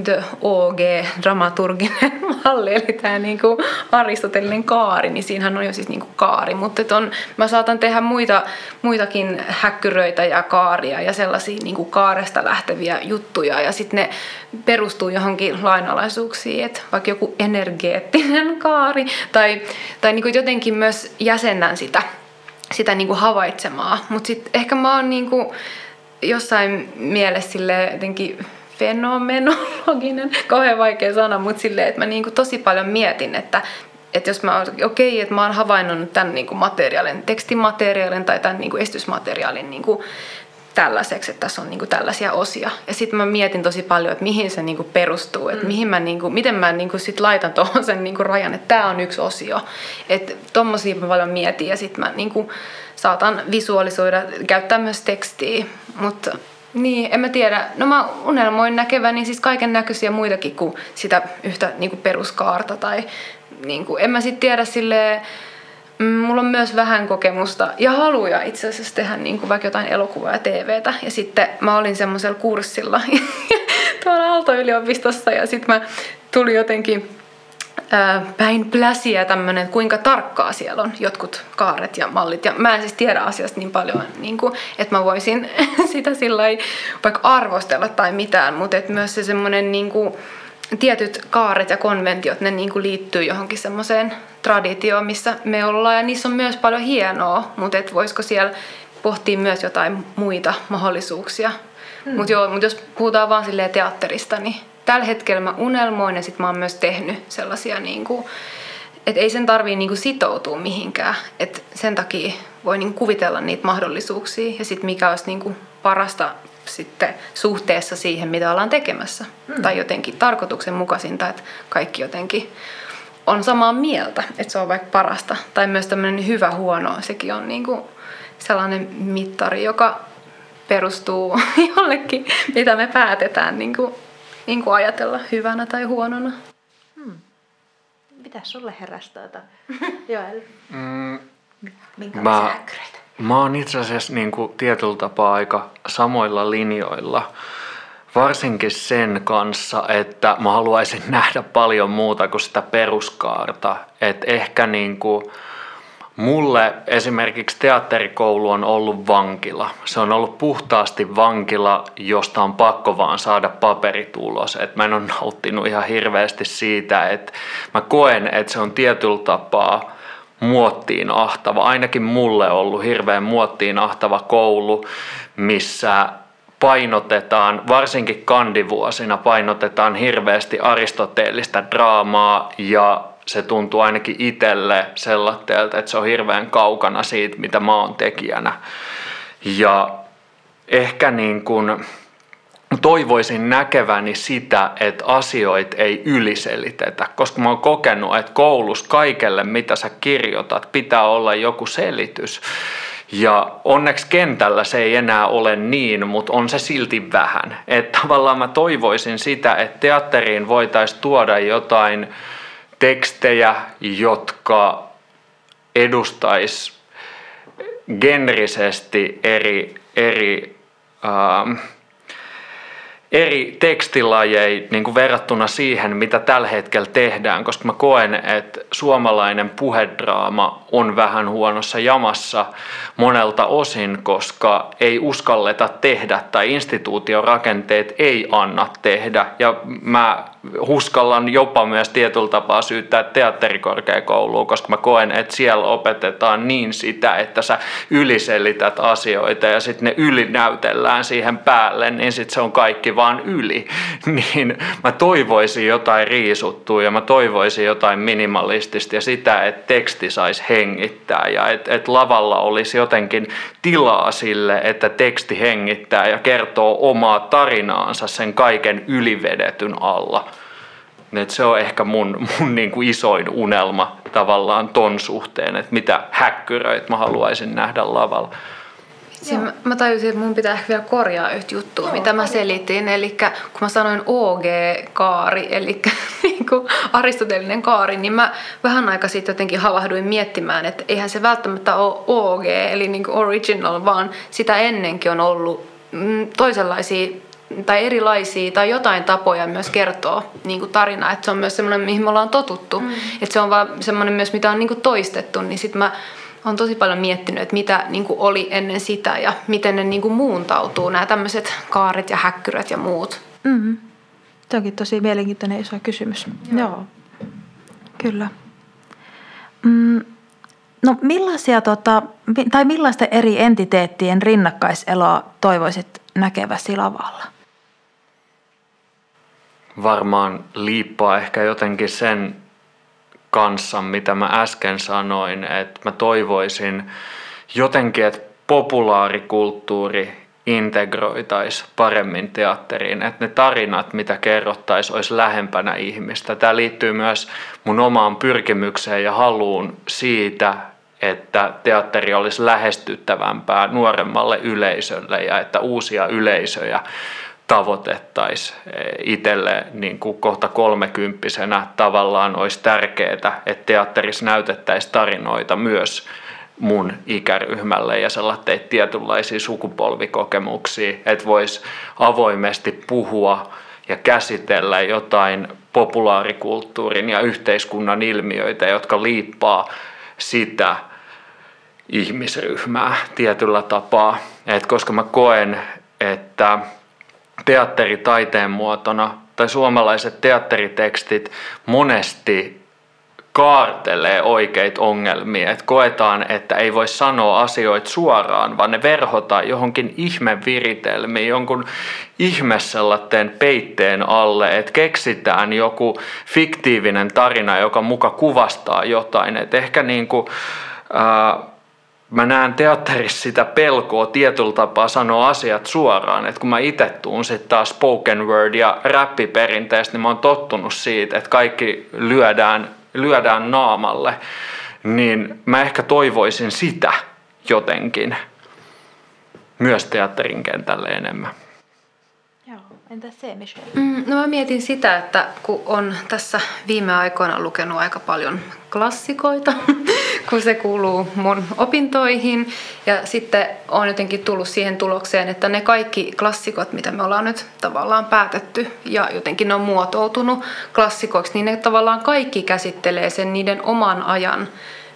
[SPEAKER 2] The OG dramaturginen (laughs) malli, eli tämä niin kuin aristotelinen kaari, niin siinähän on jo siis niin kuin kaari, mutta on, mä saatan tehdä muita, muitakin häkkyröitä ja kaaria ja sellaisia niin kuin kaaresta lähteviä juttuja ja sitten ne perustuu johonkin lainalaisuuksiin, että vaikka joku energeettinen kaari tai, tai niin kuin jotenkin myös jäsennän sitä sitä niin kuin havaitsemaa. Mutta sitten ehkä mä oon niin kuin jossain mielessä sille jotenkin fenomenologinen, (laughs) kauhean vaikea sana, mutta silleen, että mä niin kuin tosi paljon mietin, että että jos mä okei, okay, että mä oon havainnut tämän niin kuin materiaalin, tekstimateriaalin tai tämän niin kuin estysmateriaalin niin kuin tällaiseksi, että tässä on niinku tällaisia osia. Ja sitten mä mietin tosi paljon, että mihin se niinku perustuu, että mm. mihin mä niinku, miten mä niinku sit laitan tuohon sen niinku rajan, että tämä on yksi osio. Että tommosia mä paljon mietin ja sitten mä niinku saatan visualisoida, käyttää myös tekstiä, mutta Niin, en mä tiedä. No mä unelmoin näkeväni siis kaiken näköisiä muitakin kuin sitä yhtä niin kuin peruskaarta. Tai niin kuin, en mä sitten tiedä silleen, mm, Mulla on myös vähän kokemusta ja haluja itse asiassa tehdä niin kuin vaikka jotain elokuvaa ja TVtä. Ja sitten mä olin semmoisella kurssilla (laughs) tuolla Aalto-yliopistossa ja sitten mä tulin jotenkin päin pläsiä tämmöinen, kuinka tarkkaa siellä on jotkut kaaret ja mallit. Ja mä en siis tiedä asiasta niin paljon, niin kuin, että mä voisin (laughs) sitä sillä vaikka arvostella tai mitään, mutta että myös se semmoinen niin kuin, tietyt kaaret ja konventiot, ne niin kuin liittyy johonkin semmoiseen traditioon, missä me ollaan. Ja niissä on myös paljon hienoa, mutta et voisiko siellä pohtia myös jotain muita mahdollisuuksia. Hmm. Mutta mut jos puhutaan vaan teatterista, niin tällä hetkellä mä unelmoin ja sitten mä oon myös tehnyt sellaisia, niin kuin, että ei sen tarvii niin kuin sitoutua mihinkään. että sen takia voi niin kuvitella niitä mahdollisuuksia ja sitten mikä olisi niin kuin parasta sitten suhteessa siihen, mitä ollaan tekemässä. Hmm. Tai jotenkin tarkoituksenmukaisinta, että kaikki jotenkin on samaa mieltä, että se on vaikka parasta. Tai myös tämmöinen hyvä huono, sekin on niin kuin sellainen mittari, joka perustuu (laughs) jollekin, mitä me päätetään niin kuin niin kuin ajatella hyvänä tai huonona. Hmm.
[SPEAKER 1] Mitä sulle heräsi tuota, (laughs) Joel? Mm,
[SPEAKER 3] mä, mä oon itse asiassa niin kuin tietyllä tapaa aika samoilla linjoilla. Varsinkin sen kanssa, että mä haluaisin (laughs) nähdä paljon muuta kuin sitä peruskaarta. Et ehkä niin kuin, Mulle esimerkiksi teatterikoulu on ollut vankila. Se on ollut puhtaasti vankila, josta on pakko vaan saada paperitulos. Et mä en ole nauttinut ihan hirveästi siitä, että mä koen, että se on tietyllä tapaa muottiin ahtava, ainakin mulle ollut hirveän muottiin ahtava koulu, missä painotetaan, varsinkin kandivuosina painotetaan hirveästi aristoteellista draamaa ja se tuntuu ainakin itselle sellaiselta, että se on hirveän kaukana siitä, mitä mä oon tekijänä. Ja ehkä niin kuin toivoisin näkeväni sitä, että asioita ei yliselitetä, koska mä oon kokenut, että koulussa kaikelle, mitä sä kirjoitat, pitää olla joku selitys. Ja onneksi kentällä se ei enää ole niin, mutta on se silti vähän. Että tavallaan mä toivoisin sitä, että teatteriin voitaisiin tuoda jotain tekstejä, jotka edustais genrisesti eri, eri ähm, eri tekstilajeja niin kuin verrattuna siihen, mitä tällä hetkellä tehdään, koska mä koen, että suomalainen puhedraama on vähän huonossa jamassa monelta osin, koska ei uskalleta tehdä tai instituutiorakenteet ei anna tehdä. Ja mä uskallan jopa myös tietyllä tapaa syyttää teatterikorkeakoulua, koska mä koen, että siellä opetetaan niin sitä, että sä yliselität asioita ja sitten ne ylinäytellään siihen päälle, niin sitten se on kaikki vaan yli. (laughs) Niin mä toivoisin jotain riisuttua ja mä toivoisin jotain minimalistista ja sitä, että teksti saisi hengittää ja että et lavalla olisi jotenkin tilaa sille, että teksti hengittää ja kertoo omaa tarinaansa sen kaiken ylivedetyn alla. Et se on ehkä mun, mun niin kuin isoin unelma tavallaan ton suhteen, että mitä häkkyröitä mä haluaisin nähdä lavalla.
[SPEAKER 2] Se, mä, mä tajusin, että mun pitää ehkä vielä korjaa yhtä juttua, Joo, mitä mä selitin. Eli kun mä sanoin OG-kaari, eli (laughs) niin aristotelinen kaari, niin mä vähän aika sitten jotenkin havahduin miettimään, että eihän se välttämättä ole OG, eli niin original, vaan sitä ennenkin on ollut mm, toisenlaisia tai erilaisia tai jotain tapoja myös kertoa niin kuin tarinaa. Että se on myös semmoinen, mihin me ollaan totuttu. Mm. Että se on vaan semmoinen myös, mitä on niin kuin toistettu. Niin sitten mä oon tosi paljon miettinyt, että mitä niin kuin oli ennen sitä ja miten ne niin kuin muuntautuu, nämä tämmöiset kaaret ja häkkyrät ja muut.
[SPEAKER 1] Mm-hmm. Se onkin tosi mielenkiintoinen iso kysymys. Joo. Joo. Kyllä. Mm, no millaisia, tota, tai millaista eri entiteettien rinnakkaiseloa toivoisit näkeväsi lavalla?
[SPEAKER 3] varmaan liippaa ehkä jotenkin sen kanssa, mitä mä äsken sanoin, että mä toivoisin jotenkin, että populaarikulttuuri integroitaisi paremmin teatteriin, että ne tarinat, mitä kerrottaisiin, olisi lähempänä ihmistä. Tämä liittyy myös mun omaan pyrkimykseen ja haluun siitä, että teatteri olisi lähestyttävämpää nuoremmalle yleisölle ja että uusia yleisöjä tavoitettaisiin itselle niin kuin kohta kolmekymppisenä tavallaan olisi tärkeää, että teatterissa näytettäisiin tarinoita myös mun ikäryhmälle ja sellaisia tietynlaisia sukupolvikokemuksia, että voisi avoimesti puhua ja käsitellä jotain populaarikulttuurin ja yhteiskunnan ilmiöitä, jotka liippaa sitä ihmisryhmää tietyllä tapaa. Et koska mä koen, että teatteri taiteen muotona tai suomalaiset teatteritekstit monesti kaartelee oikeita ongelmia. Et koetaan, että ei voi sanoa asioita suoraan, vaan ne verhotaan johonkin ihmeviritelmiin, jonkun ihme peitteen alle, että keksitään joku fiktiivinen tarina, joka muka kuvastaa jotain. Et ehkä niin kuin, ää, mä näen teatterissa sitä pelkoa tietyllä tapaa sanoa asiat suoraan. Että kun mä itse tuun sitten taas spoken word ja räppiperinteestä, niin mä oon tottunut siitä, että kaikki lyödään, lyödään naamalle. Niin mä ehkä toivoisin sitä jotenkin myös teatterin kentälle enemmän.
[SPEAKER 1] Entä se, Michelle?
[SPEAKER 2] Mm, no mä mietin sitä, että kun on tässä viime aikoina lukenut aika paljon klassikoita, (laughs) kun se kuuluu mun opintoihin. Ja sitten on jotenkin tullut siihen tulokseen, että ne kaikki klassikot, mitä me ollaan nyt tavallaan päätetty ja jotenkin ne on muotoutunut klassikoiksi, niin ne tavallaan kaikki käsittelee sen niiden oman ajan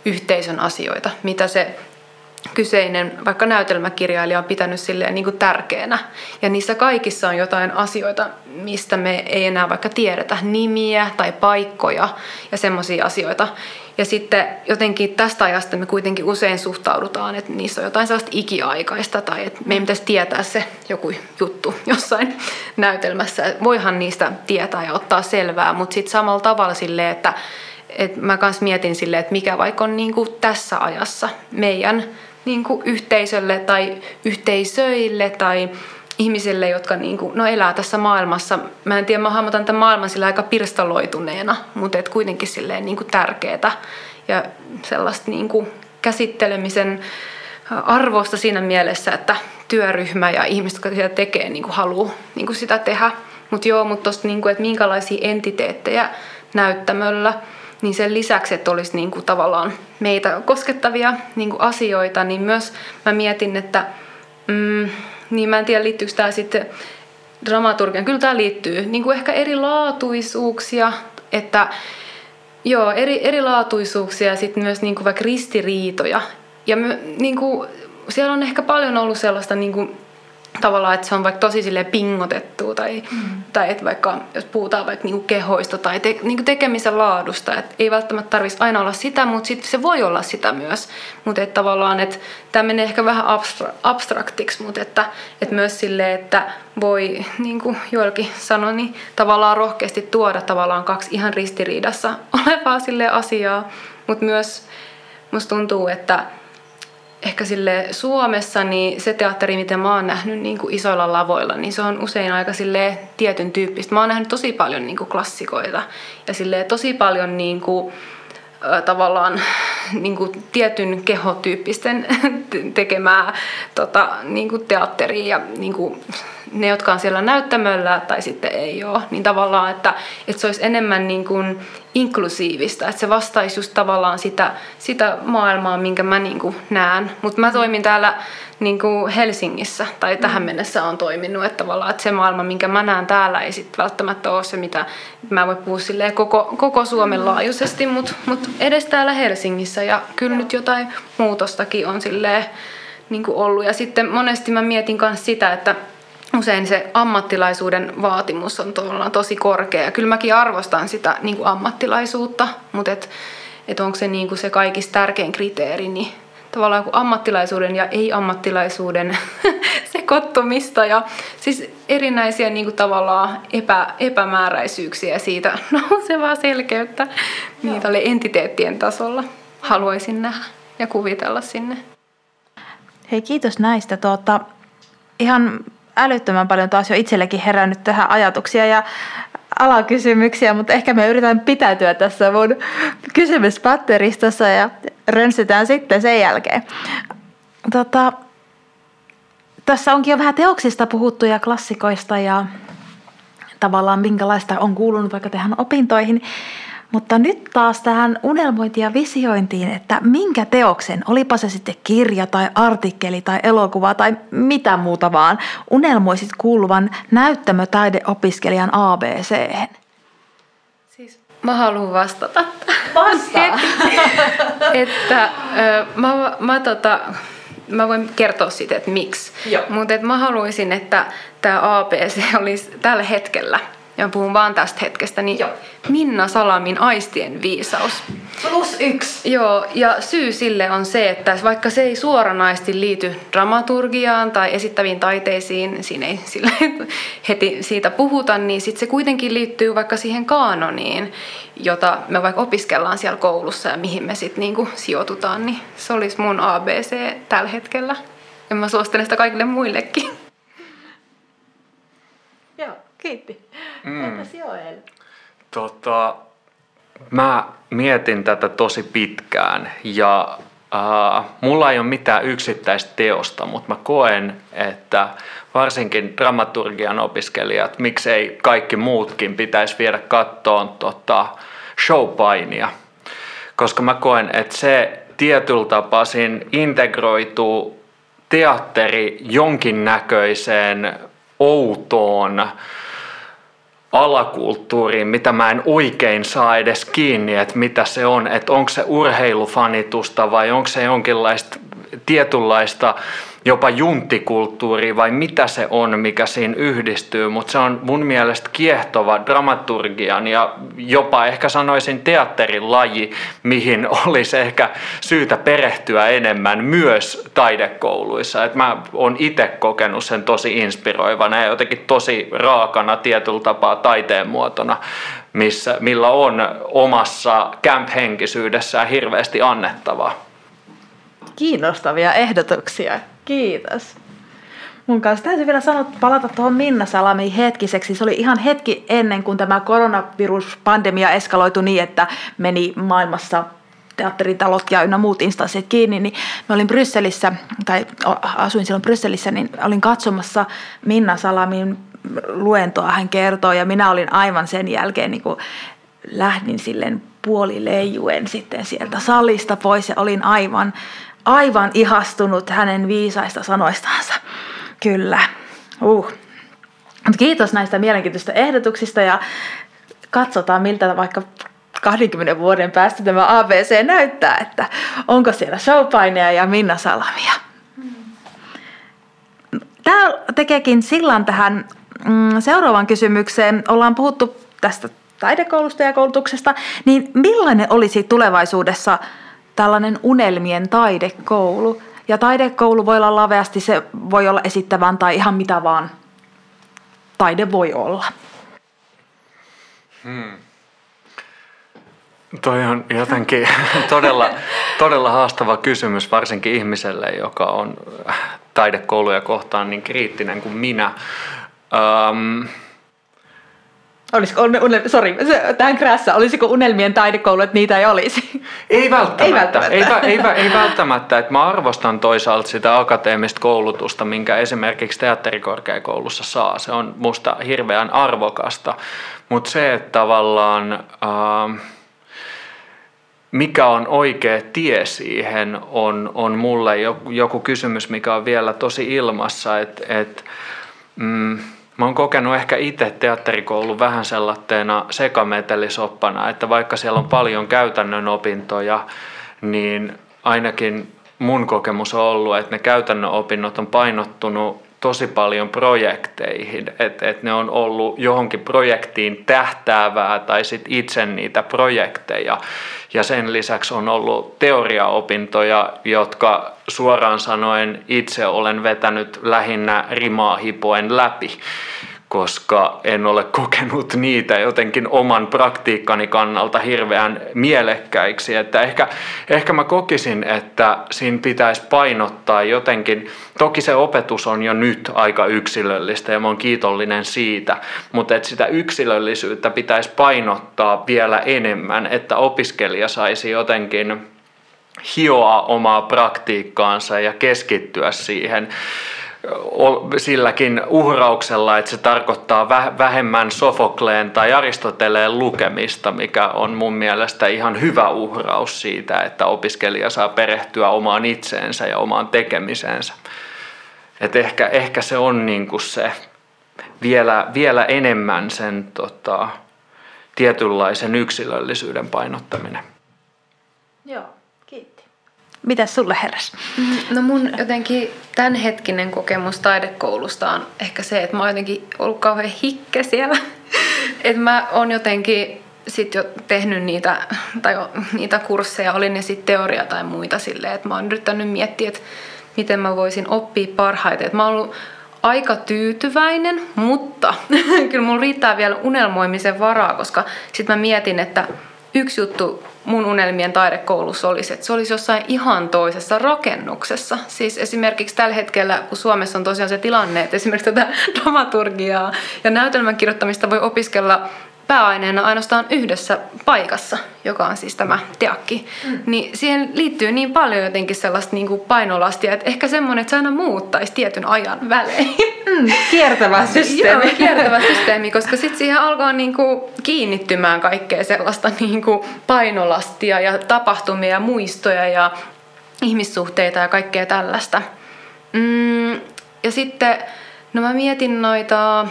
[SPEAKER 2] yhteisön asioita, mitä se kyseinen vaikka näytelmäkirjailija on pitänyt silleen niin kuin tärkeänä. Ja niissä kaikissa on jotain asioita, mistä me ei enää vaikka tiedetä, nimiä tai paikkoja ja semmoisia asioita. Ja sitten jotenkin tästä ajasta me kuitenkin usein suhtaudutaan, että niissä on jotain sellaista ikiaikaista tai että me ei pitäisi tietää se joku juttu (laughs) jossain näytelmässä. Voihan niistä tietää ja ottaa selvää, mutta sitten samalla tavalla silleen, että, että mä kans mietin silleen, että mikä vaikka on kuin tässä ajassa meidän niin kuin yhteisölle tai yhteisöille tai ihmisille, jotka niin kuin, no elää tässä maailmassa. Mä en tiedä, mä hahmotan tämän maailman sillä aika pirstaloituneena, mutta et kuitenkin silleen niin kuin tärkeää ja sellaista niin kuin käsittelemisen arvosta siinä mielessä, että työryhmä ja ihmiset, jotka sitä tekee, niin kuin haluaa niin kuin sitä tehdä. Mutta joo, mutta tuosta, niin että minkälaisia entiteettejä näyttämöllä – niin sen lisäksi, että olisi niin kuin tavallaan meitä koskettavia niin kuin asioita, niin myös mä mietin, että mm, niin mä en tiedä liittyykö tämä sitten dramaturgian. Kyllä tämä liittyy. Niin kuin ehkä erilaatuisuuksia, että joo, eri, erilaatuisuuksia ja sitten myös niin kuin vaikka ristiriitoja. Ja niin kuin, siellä on ehkä paljon ollut sellaista niin kuin tavallaan, että se on vaikka tosi sille pingotettu tai, mm. tai että vaikka jos puhutaan vaikka niinku kehoista tai te, niinku tekemisen laadusta, että ei välttämättä tarvitsisi aina olla sitä, mutta sitten se voi olla sitä myös. Mutta että tavallaan, että tämä menee ehkä vähän abstra- abstraktiksi, mutta että, että myös sille, että voi, niin kuin Joelkin sanoi, niin tavallaan rohkeasti tuoda tavallaan kaksi ihan ristiriidassa (laughs) olevaa sille asiaa, mutta myös musta tuntuu, että ehkä sille Suomessa niin se teatteri, mitä mä oon nähnyt niin kuin isoilla lavoilla, niin se on usein aika sille tietyn tyyppistä. Mä oon nähnyt tosi paljon niin kuin klassikoita ja sille tosi paljon niin kuin, tavallaan (laughs) niin kuin tietyn kehotyyppisten (laughs) tekemää tota, niin kuin teatteria ja niin kuin ne, jotka on siellä näyttämöllä tai sitten ei ole, niin tavallaan, että, että se olisi enemmän niin kuin inklusiivista, että se vastaisi just tavallaan sitä, sitä maailmaa, minkä mä niin kuin näen. Mutta mä toimin täällä niin kuin Helsingissä, tai tähän mennessä on toiminut, että tavallaan että se maailma, minkä mä näen täällä, ei sitten välttämättä ole se, mitä mä voin puhua koko, koko Suomen laajuisesti, mutta mut edes täällä Helsingissä, ja kyllä nyt jotain muutostakin on silleen, niin kuin ollut. Ja sitten monesti mä mietin myös sitä, että usein se ammattilaisuuden vaatimus on tosi korkea. Ja kyllä mäkin arvostan sitä niin kuin ammattilaisuutta, mutta et, et onko se niin kuin se kaikista tärkein kriteeri, niin tavallaan kuin ammattilaisuuden ja ei-ammattilaisuuden (laughs) sekoittumista ja siis erinäisiä niin kuin tavallaan epä, epämääräisyyksiä siitä (laughs) nousevaa selkeyttä. Niitä oli entiteettien tasolla. Haluaisin nähdä ja kuvitella sinne.
[SPEAKER 1] Hei, kiitos näistä. Tuota, ihan älyttömän paljon taas jo itsellekin herännyt tähän ajatuksia ja alakysymyksiä, mutta ehkä me yritän pitäytyä tässä mun kysymyspatteristossa ja rönsytään sitten sen jälkeen. Tota, tässä onkin jo vähän teoksista puhuttu ja klassikoista ja tavallaan minkälaista on kuulunut vaikka tähän opintoihin. Mutta nyt taas tähän unelmointiin ja visiointiin, että minkä teoksen, olipa se sitten kirja tai artikkeli tai elokuva tai mitä muuta vaan, unelmoisit kuuluvan näyttämötaideopiskelijan ABC.
[SPEAKER 2] Siis mä haluan vastata.
[SPEAKER 1] Vastaa. (laughs)
[SPEAKER 2] että ö, mä, mä, tota, mä voin kertoa siitä, että miksi. Mutta mä haluaisin, että tämä ABC olisi tällä hetkellä – ja puhun vaan tästä hetkestä, niin Joo. Minna Salamin aistien viisaus.
[SPEAKER 1] Plus yksi.
[SPEAKER 2] Joo, ja syy sille on se, että vaikka se ei suoranaisesti liity dramaturgiaan tai esittäviin taiteisiin, siinä ei sille (laughs) heti siitä puhuta, niin sit se kuitenkin liittyy vaikka siihen kaanoniin, jota me vaikka opiskellaan siellä koulussa ja mihin me sitten niinku sijoitutaan, niin se olisi mun ABC tällä hetkellä. Ja mä suosittelen sitä kaikille muillekin.
[SPEAKER 1] Joo, kiitti. Mm. Entäs Joel?
[SPEAKER 3] Tota, mä mietin tätä tosi pitkään ja äh, mulla ei ole mitään yksittäistä teosta, mutta mä koen, että varsinkin dramaturgian opiskelijat, miksei kaikki muutkin pitäisi viedä kattoon tota, showpainia. Koska mä koen, että se tietyllä tapaa integroituu teatteri jonkinnäköiseen outoon alakulttuuriin, mitä mä en oikein saa edes kiinni, että mitä se on, että onko se urheilufanitusta vai onko se jonkinlaista tietynlaista jopa juntikulttuuri vai mitä se on, mikä siinä yhdistyy, mutta se on mun mielestä kiehtova dramaturgian ja jopa ehkä sanoisin teatterin laji, mihin (laughs) olisi ehkä syytä perehtyä enemmän myös taidekouluissa. Et mä oon itse kokenut sen tosi inspiroivana ja jotenkin tosi raakana tietyllä tapaa taiteen muotona, missä, millä on omassa camp-henkisyydessään hirveästi annettavaa.
[SPEAKER 1] Kiinnostavia ehdotuksia. Kiitos. Mun kanssa täytyy vielä sanoa, palata tuohon Minna Salamiin hetkiseksi. Se oli ihan hetki ennen kuin tämä koronaviruspandemia eskaloitui niin, että meni maailmassa teatteritalot ja ynnä muut instanssit kiinni, niin mä olin Brysselissä, tai asuin silloin Brysselissä, niin olin katsomassa Minna Salamin luentoa, hän kertoo, ja minä olin aivan sen jälkeen niin kuin lähdin silleen puolileijuen sitten sieltä salista pois ja olin aivan aivan ihastunut hänen viisaista sanoistansa. Kyllä. Uh. Kiitos näistä mielenkiintoisista ehdotuksista ja katsotaan miltä vaikka 20 vuoden päästä tämä ABC näyttää, että onko siellä showpaineja ja Minna Salamia. Tämä tekeekin sillan tähän mm, seuraavaan kysymykseen. Ollaan puhuttu tästä taidekoulusta ja koulutuksesta, niin millainen olisi tulevaisuudessa tällainen unelmien taidekoulu. Ja taidekoulu voi olla laveasti, se voi olla esittävän tai ihan mitä vaan taide voi olla. Hmm.
[SPEAKER 3] Toi on jotenkin (laughs) todella, todella haastava kysymys, varsinkin ihmiselle, joka on taidekouluja kohtaan niin kriittinen kuin minä. Um,
[SPEAKER 1] Olisiko, unel, sorry, tähän krässä, olisiko unelmien taidekoulu, että niitä ei olisi?
[SPEAKER 3] Ei välttämättä. Ei, välttämättä. ei, ei, ei välttämättä. Että mä arvostan toisaalta sitä akateemista koulutusta, minkä esimerkiksi teatterikorkeakoulussa saa. Se on musta hirveän arvokasta. Mutta se, että tavallaan... Äh, mikä on oikea tie siihen, on, on mulle joku kysymys, mikä on vielä tosi ilmassa. Että et, mm, Mä oon kokenut ehkä itse teatterikoulun vähän sellaisena sekametelisoppana, että vaikka siellä on paljon käytännön opintoja, niin ainakin mun kokemus on ollut, että ne käytännön opinnot on painottunut tosi paljon projekteihin, että et ne on ollut johonkin projektiin tähtäävää tai sit itse niitä projekteja. Ja sen lisäksi on ollut teoriaopintoja, jotka suoraan sanoen itse olen vetänyt lähinnä rimaa hipoen läpi koska en ole kokenut niitä jotenkin oman praktiikkani kannalta hirveän mielekkäiksi. Että ehkä, ehkä mä kokisin, että siinä pitäisi painottaa jotenkin, toki se opetus on jo nyt aika yksilöllistä ja mä oon kiitollinen siitä, mutta että sitä yksilöllisyyttä pitäisi painottaa vielä enemmän, että opiskelija saisi jotenkin hioa omaa praktiikkaansa ja keskittyä siihen silläkin uhrauksella, että se tarkoittaa vähemmän Sofokleen tai Aristoteleen lukemista, mikä on mun mielestä ihan hyvä uhraus siitä, että opiskelija saa perehtyä omaan itseensä ja omaan tekemisensä. Et ehkä, ehkä se on niinku se vielä, vielä enemmän sen tota, tietynlaisen yksilöllisyyden painottaminen.
[SPEAKER 1] Joo. Mitäs sulle heräs?
[SPEAKER 2] Mm, no mun jotenkin tämänhetkinen kokemus taidekoulusta on ehkä se, että mä oon jotenkin ollut kauhean hikke siellä. (laughs) että mä oon jotenkin sit jo tehnyt niitä, tai niitä kursseja, oli ne sitten teoria tai muita silleen, että mä oon yrittänyt miettiä, että miten mä voisin oppia parhaiten. Että mä oon ollut aika tyytyväinen, mutta (laughs) kyllä mulla riittää vielä unelmoimisen varaa, koska sitten mä mietin, että yksi juttu mun unelmien taidekoulussa olisi, että se olisi jossain ihan toisessa rakennuksessa. Siis esimerkiksi tällä hetkellä, kun Suomessa on tosiaan se tilanne, että esimerkiksi tätä (laughs) dramaturgiaa ja näytelmän kirjoittamista voi opiskella pääaineena ainoastaan yhdessä paikassa, joka on siis tämä teakki, mm. niin siihen liittyy niin paljon jotenkin sellaista niin kuin painolastia, että ehkä semmoinen, että se aina muuttaisi tietyn ajan välein.
[SPEAKER 1] Mm, kiertävä (laughs) systeemi.
[SPEAKER 2] Joo, kiertävä (laughs) systeemi, koska sitten siihen alkaa niin kuin kiinnittymään kaikkea sellaista niin kuin painolastia ja tapahtumia ja muistoja ja ihmissuhteita ja kaikkea tällaista. Mm, ja sitten, no mä mietin noita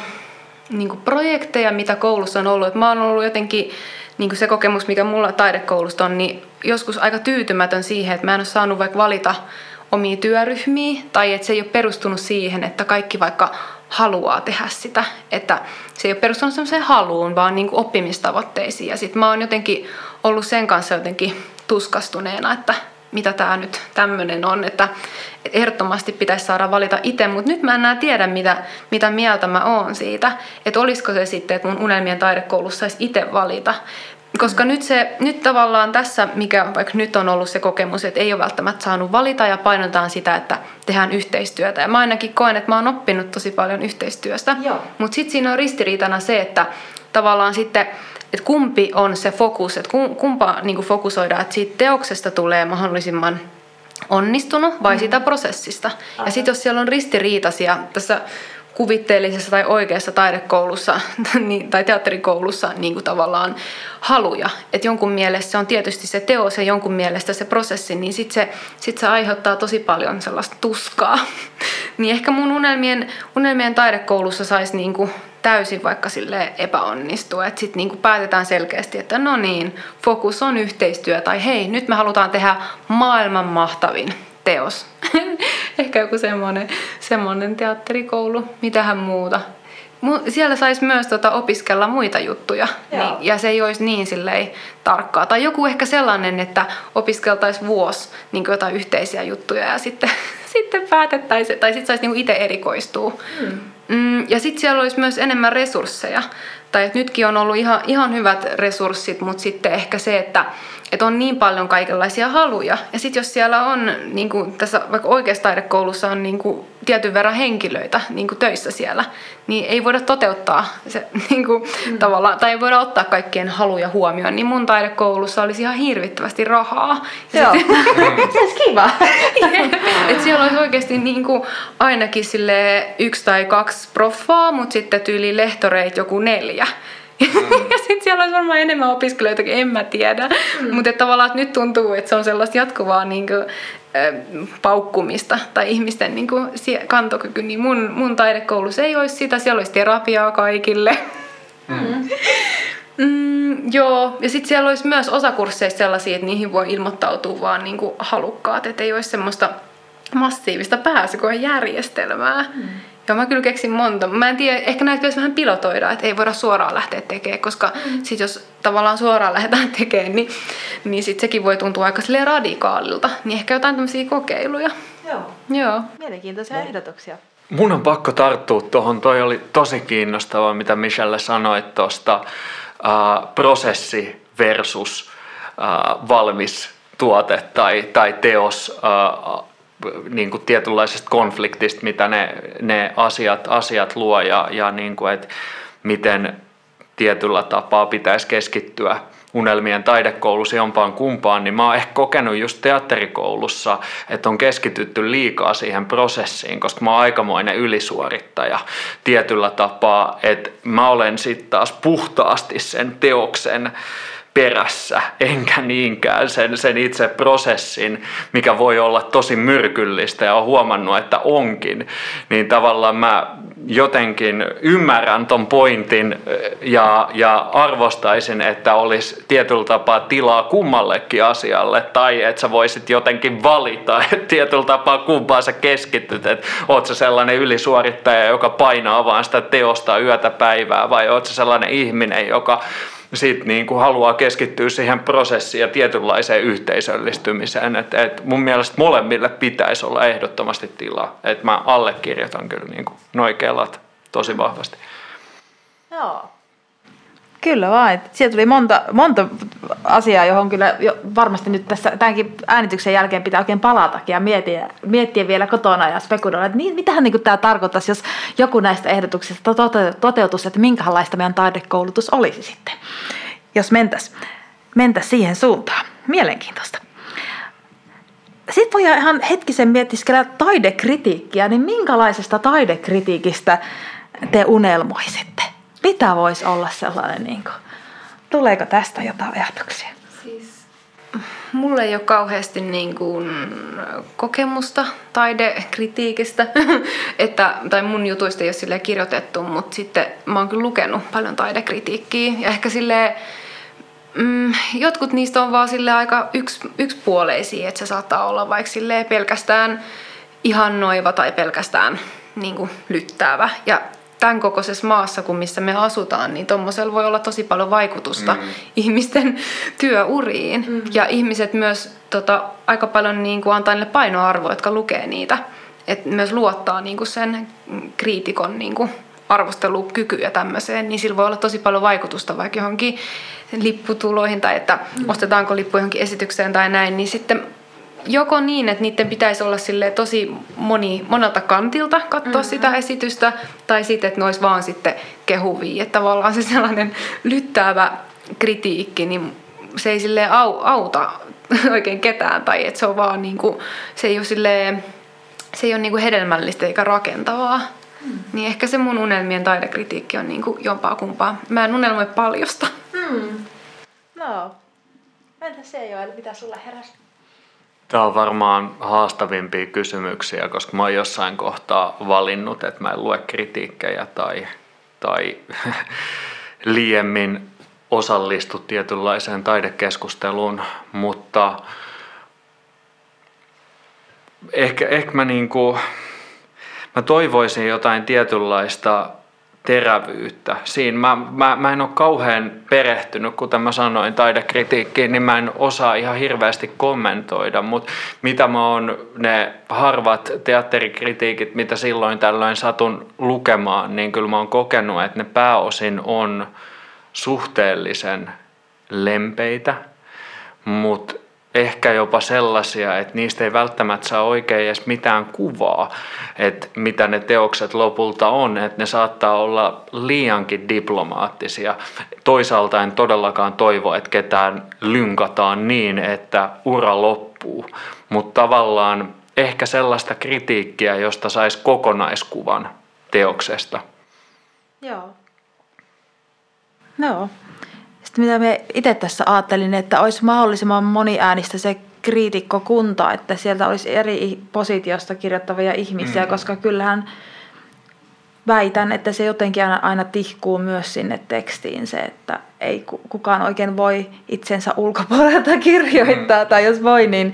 [SPEAKER 2] niin kuin projekteja, mitä koulussa on ollut. Et mä oon ollut jotenkin niin kuin se kokemus, mikä mulla taidekoulusta on, niin joskus aika tyytymätön siihen, että mä en ole saanut vaikka valita omia työryhmiä, tai että se ei ole perustunut siihen, että kaikki vaikka haluaa tehdä sitä. Että se ei ole perustunut sellaiseen haluun, vaan niin kuin oppimistavoitteisiin. Ja sitten mä oon jotenkin ollut sen kanssa jotenkin tuskastuneena, että mitä tämä nyt tämmöinen on, että ehdottomasti pitäisi saada valita itse, mutta nyt mä en enää tiedä, mitä, mitä mieltä mä oon siitä, että olisiko se sitten, että mun unelmien taidekoulussa saisi itse valita. Koska mm. nyt, se, nyt tavallaan tässä, mikä vaikka nyt on ollut se kokemus, että ei ole välttämättä saanut valita ja painotetaan sitä, että tehdään yhteistyötä. Ja mä ainakin koen, että mä oon oppinut tosi paljon yhteistyöstä. Mutta sitten siinä on ristiriitana se, että tavallaan sitten että kumpi on se fokus, että kumpa niin fokusoidaan, että siitä teoksesta tulee mahdollisimman onnistunut vai mm. sitä prosessista. Aha. Ja sitten jos siellä on ristiriitaisia tässä kuvitteellisessa tai oikeassa taidekoulussa (laughs) niin, tai teatterikoulussa niin kuin tavallaan haluja. Että jonkun mielestä se on tietysti se teos ja jonkun mielestä se prosessi, niin sitten se, sit se aiheuttaa tosi paljon sellaista tuskaa. (laughs) niin ehkä mun unelmien, unelmien taidekoulussa saisi niin kuin täysin vaikka sille epäonnistua. Että sitten niinku päätetään selkeästi, että no niin, fokus on yhteistyö tai hei, nyt me halutaan tehdä maailman mahtavin teos. (laughs) Ehkä joku semmoinen, semmoinen teatterikoulu, mitähän muuta. Siellä saisi myös tota opiskella muita juttuja niin, ja se ei olisi niin silleen tarkkaa. Tai joku ehkä sellainen, että opiskeltaisiin vuosi niin jotain yhteisiä juttuja ja sitten, (laughs) sitten päätettäisiin, tai sitten saisi niin itse erikoistua. Hmm. Mm, ja sitten siellä olisi myös enemmän resursseja. Tai että nytkin on ollut ihan, ihan hyvät resurssit, mutta sitten ehkä se, että että on niin paljon kaikenlaisia haluja. Ja sitten jos siellä on, niin kuin tässä vaikka oikeassa taidekoulussa on niin kuin tietyn verran henkilöitä niin kuin töissä siellä, niin ei voida toteuttaa se (laughs) niin kuin, mm. tavallaan, tai ei voida ottaa kaikkien haluja huomioon. Niin mun taidekoulussa olisi ihan hirvittävästi rahaa.
[SPEAKER 1] Ja Joo, (laughs) se olisi kiva. (laughs)
[SPEAKER 2] että siellä olisi oikeasti niin kuin ainakin sille yksi tai kaksi proffaa, mutta sitten tyyli lehtoreit joku neljä. Mm. (laughs) ja sitten siellä olisi varmaan enemmän opiskelijoita, en mä tiedä. Mm. Mutta tavallaan että nyt tuntuu, että se on sellaista jatkuvaa niin kuin, paukkumista tai ihmisten niin kuin, kantokyky. Niin mun, mun taidekoulussa ei olisi sitä, siellä olisi terapiaa kaikille. Mm. (laughs) Mm, joo, ja sitten siellä olisi myös osakursseista sellaisia, että niihin voi ilmoittautua vaan niin kuin halukkaat, että ei olisi semmoista massiivista pääsykoejärjestelmää. Mm. Joo, mä kyllä keksin monta. Mä en tiedä, ehkä näitä pitäisi vähän pilotoida, että ei voida suoraan lähteä tekemään, koska mm. sit jos tavallaan suoraan lähdetään tekemään, niin, niin sit sekin voi tuntua aika radikaalilta. Niin ehkä jotain tämmöisiä kokeiluja.
[SPEAKER 1] Joo.
[SPEAKER 2] Joo.
[SPEAKER 1] Mielenkiintoisia no. ehdotuksia.
[SPEAKER 3] Mun on pakko tarttua tuohon. Toi oli tosi kiinnostavaa, mitä Michelle sanoi tuosta äh, prosessi versus äh, valmis tuote tai, tai teos äh, niin kuin tietynlaisesta konfliktista, mitä ne, ne asiat, asiat luo ja, ja niin kuin, että miten tietyllä tapaa pitäisi keskittyä unelmien taidekoulussa jompaan kumpaan, niin mä oon ehkä kokenut just teatterikoulussa, että on keskitytty liikaa siihen prosessiin, koska mä oon aikamoinen ylisuorittaja tietyllä tapaa, että mä olen sitten taas puhtaasti sen teoksen perässä, enkä niinkään sen, sen itse prosessin, mikä voi olla tosi myrkyllistä ja on huomannut, että onkin, niin tavallaan mä jotenkin ymmärrän ton pointin ja, ja arvostaisin, että olisi tietyllä tapaa tilaa kummallekin asialle tai että sä voisit jotenkin valita, (laughs) että tietyllä tapaa kumpaan sä keskityt, että oot sä sellainen ylisuorittaja, joka painaa vaan sitä teosta yötä päivää vai oot sä sellainen ihminen, joka sitten niin kuin haluaa keskittyä siihen prosessiin ja tietynlaiseen yhteisöllistymiseen. Et, et mun mielestä molemmille pitäisi olla ehdottomasti tilaa. Et mä allekirjoitan kyllä niin kuin noi kelat tosi vahvasti.
[SPEAKER 1] Joo. Kyllä vain. Sieltä tuli monta, monta asiaa, johon kyllä jo varmasti nyt tässä tämänkin äänityksen jälkeen pitää oikein palatakin ja miettiä, miettiä vielä kotona ja spekuloida, että niin, mitähän niin tämä tarkoittaisi, jos joku näistä ehdotuksista toteutuisi, että minkälaista meidän taidekoulutus olisi sitten, jos mentäisiin mentäisi siihen suuntaan. Mielenkiintoista. Sitten voi ihan hetkisen miettiskellä taidekritiikkiä, niin minkälaisesta taidekritiikistä te unelmoisitte? Mitä voisi olla sellainen, niin kuin, tuleeko tästä jotain ajatuksia?
[SPEAKER 2] Siis, mulla ei ole kauheasti niin kuin, kokemusta taidekritiikistä, (laughs) että, tai mun jutuista ei ole kirjoitettu, mutta sitten mä oon kyllä lukenut paljon taidekritiikkiä ja ehkä silleen, mm, jotkut niistä on vaan sille aika yks, yksipuoleisia, että se saattaa olla vaikka sille pelkästään ihannoiva tai pelkästään niin kuin, lyttäävä. Ja tämän kokoisessa maassa kuin missä me asutaan, niin tuommoisella voi olla tosi paljon vaikutusta mm. ihmisten työuriin. Mm. Ja ihmiset myös tota, aika paljon niin kuin antaa niille painoarvoa, jotka lukee niitä. Et myös luottaa niin kuin sen kriitikon niin kuin arvostelukyky ja tämmöiseen, niin sillä voi olla tosi paljon vaikutusta vaikka johonkin lipputuloihin tai että mm. ostetaanko lippu johonkin esitykseen tai näin, niin sitten joko niin, että niiden pitäisi olla sille tosi moni, monelta kantilta katsoa mm-hmm. sitä esitystä, tai sitten, että ne olisi vaan sitten kehuvia. Että tavallaan se sellainen lyttäävä kritiikki, niin se ei sille au, auta (laughs) oikein ketään, tai että se on vaan niinku, se ei ole sille, se ei ole niinku hedelmällistä eikä rakentavaa. Mm. Niin ehkä se mun unelmien taidekritiikki on niinku jompaa kumpaa. Mä en unelmoi paljosta. Mm.
[SPEAKER 1] No. Entä se Joel, mitä sulle heräsi?
[SPEAKER 3] Tämä on varmaan haastavimpia kysymyksiä, koska mä oon jossain kohtaa valinnut, että mä en lue kritiikkejä tai, tai (laughs) liiemmin osallistu tietynlaiseen taidekeskusteluun, mutta ehkä, ehkä mä, niinku, mä toivoisin jotain tietynlaista terävyyttä. Siinä mä, mä, mä en ole kauhean perehtynyt, kuten mä sanoin taidekritiikkiin, niin mä en osaa ihan hirveästi kommentoida, mutta mitä mä oon ne harvat teatterikritiikit, mitä silloin tällöin satun lukemaan, niin kyllä mä oon kokenut, että ne pääosin on suhteellisen lempeitä, mutta ehkä jopa sellaisia, että niistä ei välttämättä saa oikein edes mitään kuvaa, että mitä ne teokset lopulta on, että ne saattaa olla liiankin diplomaattisia. Toisaalta en todellakaan toivo, että ketään lynkataan niin, että ura loppuu, mutta tavallaan ehkä sellaista kritiikkiä, josta saisi kokonaiskuvan teoksesta.
[SPEAKER 1] Joo. Joo. Sitten mitä me itse tässä ajattelin, että olisi mahdollisimman moniäänistä se kriitikkokunta, että sieltä olisi eri positiosta kirjoittavia ihmisiä, mm. koska kyllähän väitän, että se jotenkin aina, aina tihkuu myös sinne tekstiin se, että ei kukaan oikein voi itsensä ulkopuolelta (laughs) kirjoittaa, mm. tai jos voi, niin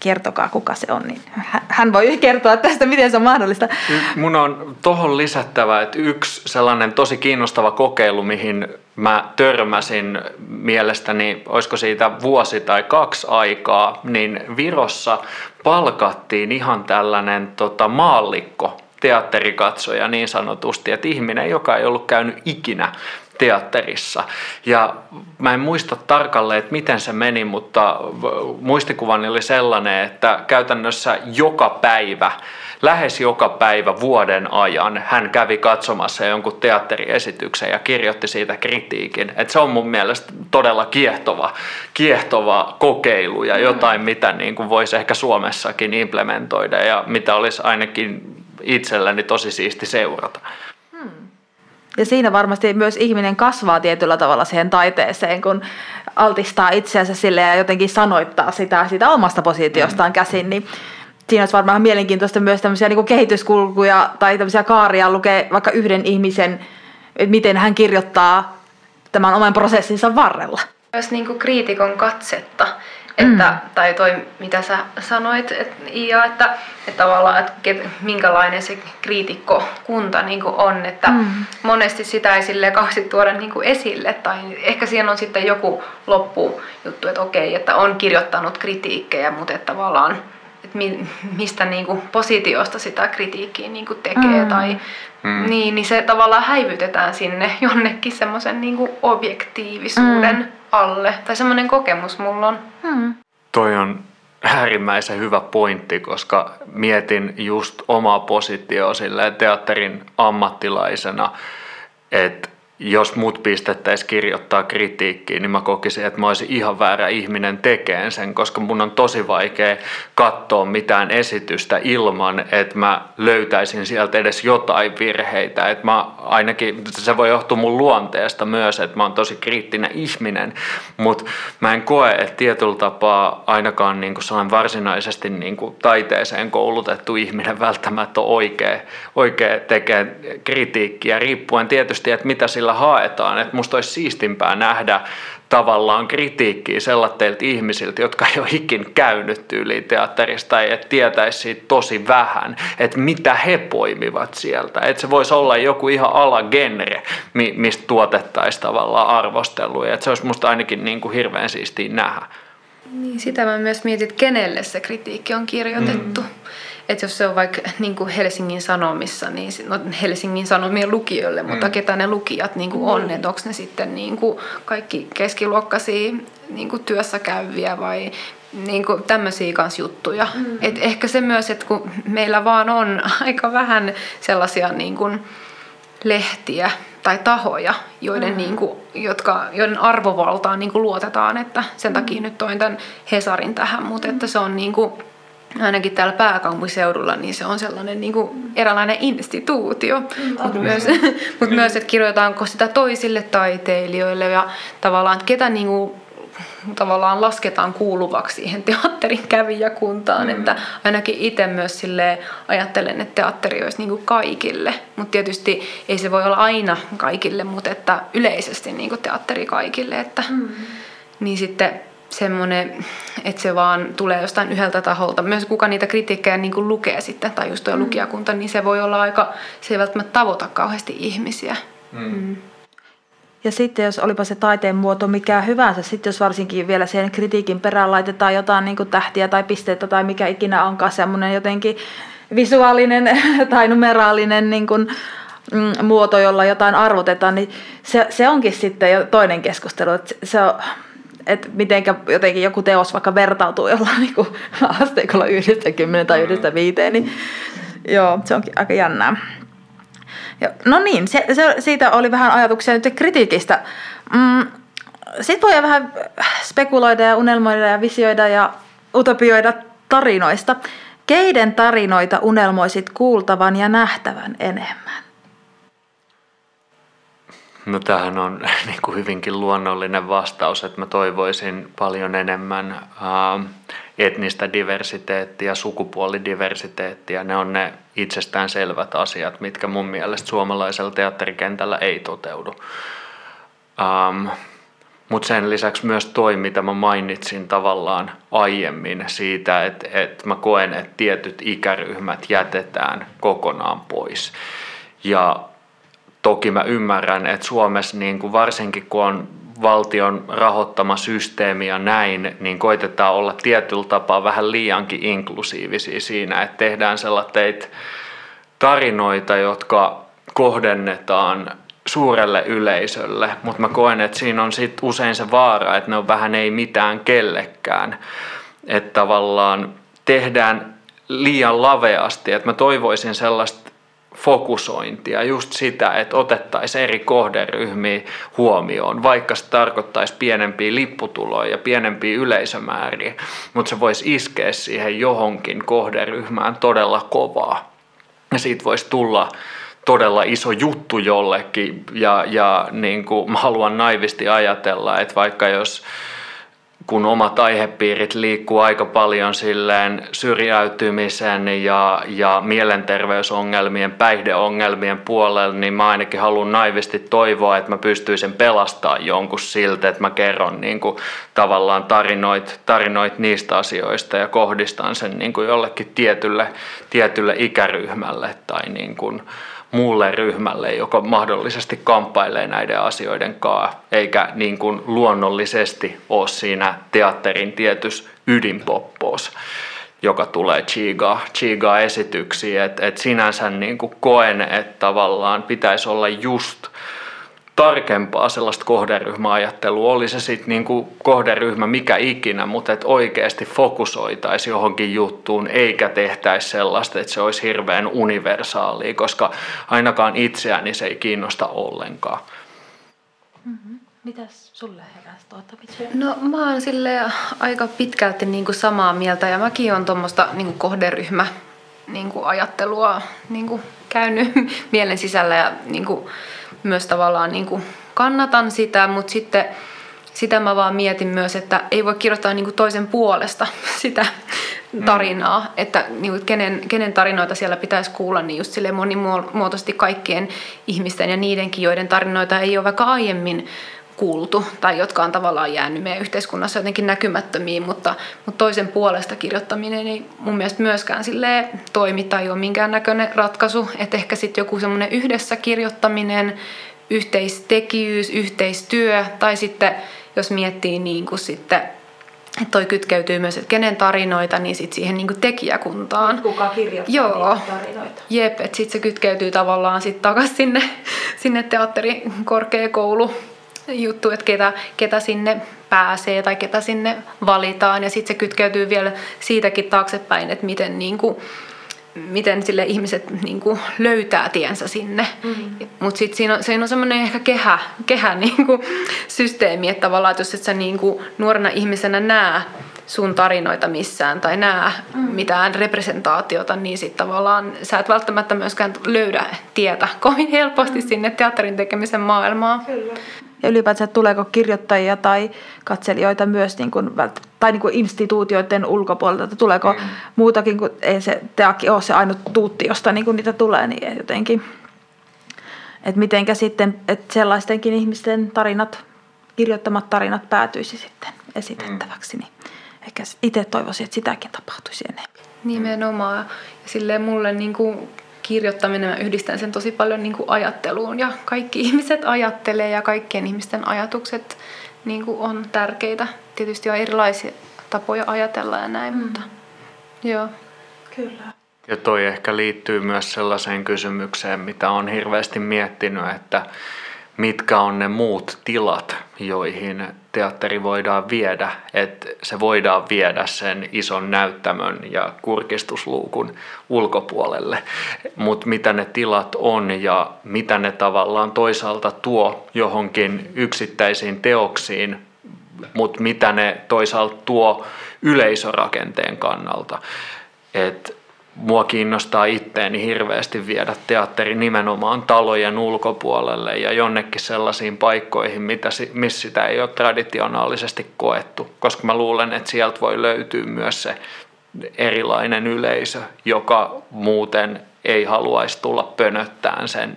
[SPEAKER 1] kertokaa kuka se on, niin hän voi kertoa tästä, miten se on mahdollista.
[SPEAKER 3] Mun on tohon lisättävä, että yksi sellainen tosi kiinnostava kokeilu, mihin mä törmäsin mielestäni, olisiko siitä vuosi tai kaksi aikaa, niin Virossa palkattiin ihan tällainen tota, maallikko teatterikatsoja niin sanotusti, että ihminen, joka ei ollut käynyt ikinä teatterissa. Ja mä en muista tarkalleen, että miten se meni, mutta muistikuvani oli sellainen, että käytännössä joka päivä lähes joka päivä vuoden ajan hän kävi katsomassa jonkun teatteriesityksen ja kirjoitti siitä kritiikin. Et se on mun mielestä todella kiehtova, kiehtova kokeilu ja jotain, mitä niin kuin voisi ehkä Suomessakin implementoida ja mitä olisi ainakin itselläni tosi siisti seurata. Hmm.
[SPEAKER 1] Ja siinä varmasti myös ihminen kasvaa tietyllä tavalla siihen taiteeseen, kun altistaa itseänsä sille ja jotenkin sanoittaa sitä, sitä omasta positiostaan käsin, niin siinä olisi varmaan mielenkiintoista myös tämmöisiä niin kehityskulkuja tai tämmöisiä kaaria lukee vaikka yhden ihmisen, että miten hän kirjoittaa tämän oman prosessinsa varrella.
[SPEAKER 2] Myös niin kuin kriitikon katsetta, että, mm. tai toi mitä sä sanoit, et, ja että, että tavallaan, että ket, minkälainen se kriitikkokunta niin kuin on, että mm. monesti sitä ei sille kauheasti tuoda niin kuin esille, tai ehkä siinä on sitten joku loppujuttu, että okei, että on kirjoittanut kritiikkejä, mutta että tavallaan että mi, mistä niin kuin positiosta sitä kritiikkiä niin kuin tekee mm. tai mm. Niin, niin se tavallaan häivytetään sinne jonnekin semmoisen niin kuin objektiivisuuden mm. alle. Tai semmoinen kokemus mulla on. Mm.
[SPEAKER 3] Toi on äärimmäisen hyvä pointti, koska mietin just omaa positioa teatterin ammattilaisena, että jos mut pistettäisiin kirjoittaa kritiikkiä, niin mä kokisin, että mä olisin ihan väärä ihminen tekeen sen, koska mun on tosi vaikea katsoa mitään esitystä ilman, että mä löytäisin sieltä edes jotain virheitä. Että mä ainakin, se voi johtua mun luonteesta myös, että mä oon tosi kriittinen ihminen, mutta mä en koe, että tietyllä tapaa ainakaan niin kuin sellainen varsinaisesti niin kuin taiteeseen koulutettu ihminen välttämättä on oikea, oikea tekee kritiikkiä, riippuen tietysti, että mitä sillä sillä haetaan. Että musta olisi siistimpää nähdä tavallaan kritiikkiä sellaisilta ihmisiltä, jotka ei ole ikin käynyt tyyliin teatterista tai että tietäisi siitä tosi vähän, että mitä he poimivat sieltä. Että se voisi olla joku ihan alagenre, mistä tuotettaisiin tavallaan arvosteluja. Että se olisi musta ainakin niin kuin hirveän siistiä nähdä.
[SPEAKER 2] Niin, sitä mä myös mietin, että kenelle se kritiikki on kirjoitettu. Mm että jos se on vaikka (laughs) niin kuin Helsingin Sanomissa, niin no Helsingin Sanomien lukijoille, mutta mm. ketä ne lukijat niin kuin on, mm. että onko ne sitten niin kuin kaikki keskiluokkaisia niin kuin työssä käyviä vai niin kuin tämmöisiä kanssa juttuja. Mm. Et ehkä se myös, että kun meillä vaan on (laughs) aika vähän sellaisia niin kuin lehtiä tai tahoja, joiden, mm. niin kuin, jotka, joiden arvovaltaan niin kuin luotetaan, että sen takia mm. nyt toin tämän Hesarin tähän, mutta että se on niin kuin, ainakin täällä pääkaupunkiseudulla, niin se on sellainen niin kuin eräänlainen instituutio. Mutta myös, (laughs) mut myös, että kirjoitaanko sitä toisille taiteilijoille ja tavallaan, että ketä niin kuin, tavallaan lasketaan kuuluvaksi siihen teatterin kävijäkuntaan. Mm. Että ainakin itse myös sille ajattelen, että teatteri olisi niin kuin kaikille. Mutta tietysti ei se voi olla aina kaikille, mutta että yleisesti niin kuin teatteri kaikille. Että, mm. Niin sitten semmoinen, että se vaan tulee jostain yhdeltä taholta. Myös kuka niitä kritiikkejä niin kuin lukee sitten, tai just tuo mm. lukijakunta, niin se voi olla aika, se ei välttämättä tavoita kauheasti ihmisiä. Mm. Mm.
[SPEAKER 1] Ja sitten jos olipa se taiteen muoto mikä hyvänsä, sitten jos varsinkin vielä siihen kritiikin perään laitetaan jotain niin kuin tähtiä tai pisteitä tai mikä ikinä onkaan semmoinen jotenkin visuaalinen (laughs) tai numeraalinen niin kuin, mm, muoto, jolla jotain arvotetaan, niin se, se onkin sitten jo toinen keskustelu. Että se on, että miten jotenkin joku teos vaikka vertautuu jollain (laughs) niin asteikolla yhdestä kymmenen tai yhdestä viiteen, niin joo, se onkin aika jännää. Ja, no niin, se, se, siitä oli vähän ajatuksia nyt kritiikistä. Mm, Sitten voi vähän spekuloida ja unelmoida ja visioida ja utopioida tarinoista. Keiden tarinoita unelmoisit kuultavan ja nähtävän enemmän?
[SPEAKER 3] No tämähän on (laughs) niin kuin hyvinkin luonnollinen vastaus, että mä toivoisin paljon enemmän ää, etnistä diversiteettiä, sukupuolidiversiteettiä. Ne on ne itsestään selvät asiat, mitkä mun mielestä suomalaisella teatterikentällä ei toteudu. Ähm, Mutta sen lisäksi myös toi, mitä mä mainitsin tavallaan aiemmin siitä, että, että mä koen, että tietyt ikäryhmät jätetään kokonaan pois. Ja toki mä ymmärrän, että Suomessa niin kuin varsinkin kun on valtion rahoittama systeemi ja näin, niin koitetaan olla tietyllä tapaa vähän liiankin inklusiivisia siinä, että tehdään sellaisia tarinoita, jotka kohdennetaan suurelle yleisölle, mutta mä koen, että siinä on sit usein se vaara, että ne on vähän ei mitään kellekään. Että tavallaan tehdään liian laveasti, että mä toivoisin sellaista fokusointia, just sitä, että otettaisiin eri kohderyhmiä huomioon, vaikka se tarkoittaisi pienempiä lipputuloja ja pienempiä yleisömääriä, mutta se voisi iskeä siihen johonkin kohderyhmään todella kovaa. Ja siitä voisi tulla todella iso juttu jollekin ja, ja niin kuin mä haluan naivisti ajatella, että vaikka jos kun omat aihepiirit liikkuu aika paljon silleen syrjäytymisen ja, ja mielenterveysongelmien, päihdeongelmien puolella, niin mä ainakin haluan naivisti toivoa, että mä pystyisin pelastamaan jonkun siltä, että mä kerron niin kuin, tavallaan tarinoit, tarinoit niistä asioista ja kohdistan sen niin kuin jollekin tietylle, tietylle ikäryhmälle tai niin kuin, muulle ryhmälle, joka mahdollisesti kamppailee näiden asioiden kanssa, eikä niin kuin luonnollisesti ole siinä teatterin tietys ydinpoppoos joka tulee Chiga, Chiga esityksiin, että et sinänsä niin kuin koen, että tavallaan pitäisi olla just tarkempaa sellaista kohderyhmäajattelua, oli se sitten niinku kohderyhmä mikä ikinä, mutta että oikeasti fokusoitaisiin johonkin juttuun eikä tehtäisi sellaista, että se olisi hirveän universaalia, koska ainakaan itseäni se ei kiinnosta ollenkaan.
[SPEAKER 1] Mm-hmm. Mitäs sulle heräsi tuota
[SPEAKER 2] No mä oon sille aika pitkälti niinku samaa mieltä ja mäkin on tuommoista niinku kohderyhmä niinku ajattelua niinku käynyt (laughs) mielen sisällä ja niinku, myös tavallaan niin kuin kannatan sitä, mutta sitten sitä mä vaan mietin myös, että ei voi kirjoittaa niin kuin toisen puolesta (laughs) sitä tarinaa, mm. että niin kuin kenen, kenen tarinoita siellä pitäisi kuulla, niin just sille monimuotoisesti kaikkien ihmisten ja niidenkin, joiden tarinoita ei ole vaikka aiemmin kuultu tai jotka on tavallaan jäänyt meidän yhteiskunnassa jotenkin näkymättömiin, mutta, mutta toisen puolesta kirjoittaminen ei mun mielestä myöskään sille toimi tai ole minkäännäköinen ratkaisu. Että ehkä sitten joku semmoinen yhdessä kirjoittaminen, yhteistekijyys, yhteistyö tai sitten jos miettii niin kuin sitten että toi kytkeytyy myös, että kenen tarinoita, niin sit siihen niin kuin tekijäkuntaan.
[SPEAKER 1] Kuka kirjoittaa
[SPEAKER 2] Joo. tarinoita. Jep, että sitten se kytkeytyy tavallaan sitten takaisin sinne, sinne teatterikorkeakoulu juttu, että ketä, ketä sinne pääsee tai ketä sinne valitaan. Ja sitten se kytkeytyy vielä siitäkin taaksepäin, että miten, niin kuin, miten sille ihmiset niin kuin löytää tiensä sinne. Mm-hmm. Mutta sitten siinä on, siinä on semmoinen ehkä kehä, kehä (laughs) niin kuin systeemi, että tavallaan että jos et sä niin kuin nuorena ihmisenä näe sun tarinoita missään tai näe mm. mitään representaatiota, niin sitten tavallaan sä et välttämättä myöskään löydä tietä kovin helposti mm. sinne teatterin tekemisen maailmaan. Kyllä
[SPEAKER 1] ja ylipäätään, että tuleeko kirjoittajia tai katselijoita myös niin kuin, tai niin kuin instituutioiden ulkopuolelta, että tuleeko mm. muutakin kuin ei se teakki ole se ainut tuutti, josta niin kuin niitä tulee, niin jotenkin, että mitenkä sitten, että sellaistenkin ihmisten tarinat, kirjoittamat tarinat päätyisi sitten esitettäväksi, niin ehkä itse toivoisin, että sitäkin tapahtuisi enemmän.
[SPEAKER 2] Nimenomaan. Ja silleen mulle niin kuin kirjoittaminen, mä yhdistän sen tosi paljon niin kuin ajatteluun ja kaikki ihmiset ajattelee ja kaikkien ihmisten ajatukset niin kuin on tärkeitä. Tietysti on erilaisia tapoja ajatella ja näin, mm. mutta joo.
[SPEAKER 1] Kyllä.
[SPEAKER 3] Ja toi ehkä liittyy myös sellaiseen kysymykseen, mitä on hirveästi miettinyt, että mitkä on ne muut tilat, joihin teatteri voidaan viedä, että se voidaan viedä sen ison näyttämön ja kurkistusluukun ulkopuolelle, mutta mitä ne tilat on ja mitä ne tavallaan toisaalta tuo johonkin yksittäisiin teoksiin, mutta mitä ne toisaalta tuo yleisörakenteen kannalta. Että mua kiinnostaa itteeni hirveästi viedä teatteri nimenomaan talojen ulkopuolelle ja jonnekin sellaisiin paikkoihin, mitä, missä sitä ei ole traditionaalisesti koettu, koska mä luulen, että sieltä voi löytyä myös se erilainen yleisö, joka muuten ei haluaisi tulla pönöttään sen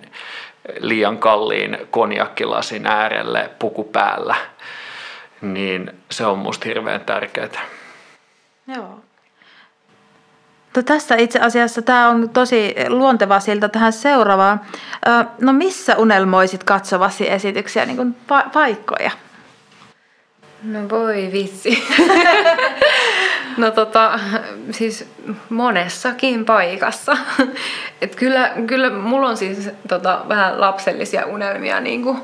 [SPEAKER 3] liian kalliin konjakkilasin äärelle puku päällä, niin se on musta hirveän tärkeää.
[SPEAKER 1] Joo, No tässä itse asiassa tämä on tosi luonteva siltä tähän seuraavaan. No missä unelmoisit katsovasi esityksiä, niin kuin pa- paikkoja?
[SPEAKER 2] No voi vitsi. (laughs) no tota, siis monessakin paikassa. Et kyllä, kyllä mulla on siis tota, vähän lapsellisia unelmia niin kuin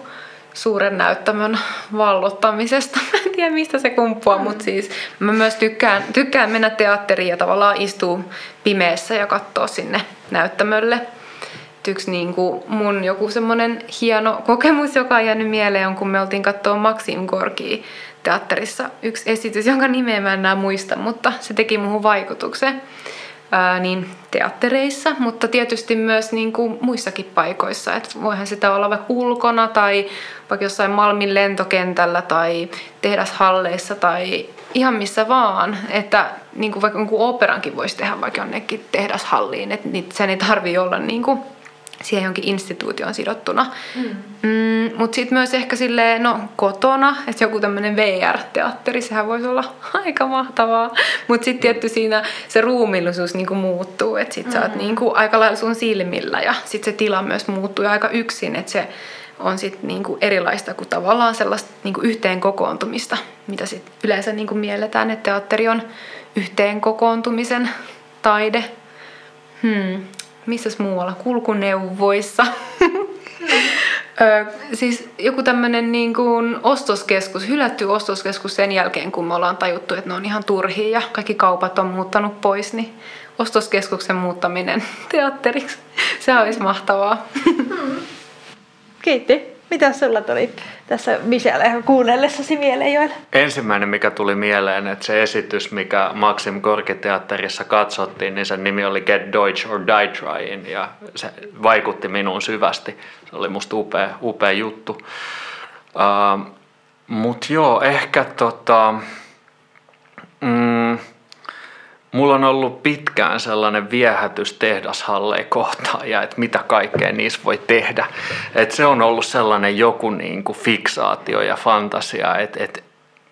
[SPEAKER 2] suuren näyttämön vallottamisesta. (laughs) Mä en tiedä mistä se kumpuaa, mm. mutta siis mä myös tykkään, tykkään mennä teatteriin ja tavallaan istua pimeässä ja katsoa sinne näyttämölle. Yksi niin kuin mun joku semmoinen hieno kokemus, joka on jäänyt mieleen, on kun me oltiin katsoa Maxim Gorkia teatterissa. Yksi esitys, jonka nimeä mä en enää muista, mutta se teki muuhun vaikutuksen ää, niin teattereissa, mutta tietysti myös niin kuin muissakin paikoissa. Et voihan sitä olla vaikka ulkona tai vaikka jossain Malmin lentokentällä tai tehdashalleissa tai ihan missä vaan. Että niin kuin vaikka jonkun operankin voisi tehdä vaikka jonnekin tehdashalliin, että sen ei tarvi olla niin kuin siihen jonkin instituutioon sidottuna. Mm. Mm, Mutta sitten myös ehkä silleen, no kotona, että joku tämmöinen VR-teatteri, sehän voisi olla (laughs) aika mahtavaa. Mutta sitten tietty siinä se ruumillisuus niinku muuttuu, että sitten mm. sä oot mm. niinku aika lailla sun silmillä ja sitten se tila myös muuttuu aika yksin, että se on sitten niinku erilaista kuin tavallaan sellaista niinku yhteen kokoontumista, mitä sit yleensä niinku mielletään, että teatteri on yhteen kokoontumisen taide. Hmm missäs muualla, kulkuneuvoissa. (laughs) Ö, siis joku tämmöinen niin kuin ostoskeskus, hylätty ostoskeskus sen jälkeen, kun me ollaan tajuttu, että ne on ihan turhia ja kaikki kaupat on muuttanut pois, niin ostoskeskuksen muuttaminen (laughs) teatteriksi, se olisi mahtavaa. (laughs)
[SPEAKER 1] Kiitti. Mitä sulla tuli tässä Michelle kuunnellessasi mieleen Joel?
[SPEAKER 3] Ensimmäinen, mikä tuli mieleen, että se esitys, mikä Maxim Korkiteatterissa katsottiin, niin sen nimi oli Get Deutsch or Die Trying ja se vaikutti minuun syvästi. Se oli musta upea, upea juttu. Uh, Mutta joo, ehkä tota, mm, Mulla on ollut pitkään sellainen viehätys tehdashalleen kohtaan ja että mitä kaikkea niissä voi tehdä. Et se on ollut sellainen joku niin kuin fiksaatio ja fantasia, että, että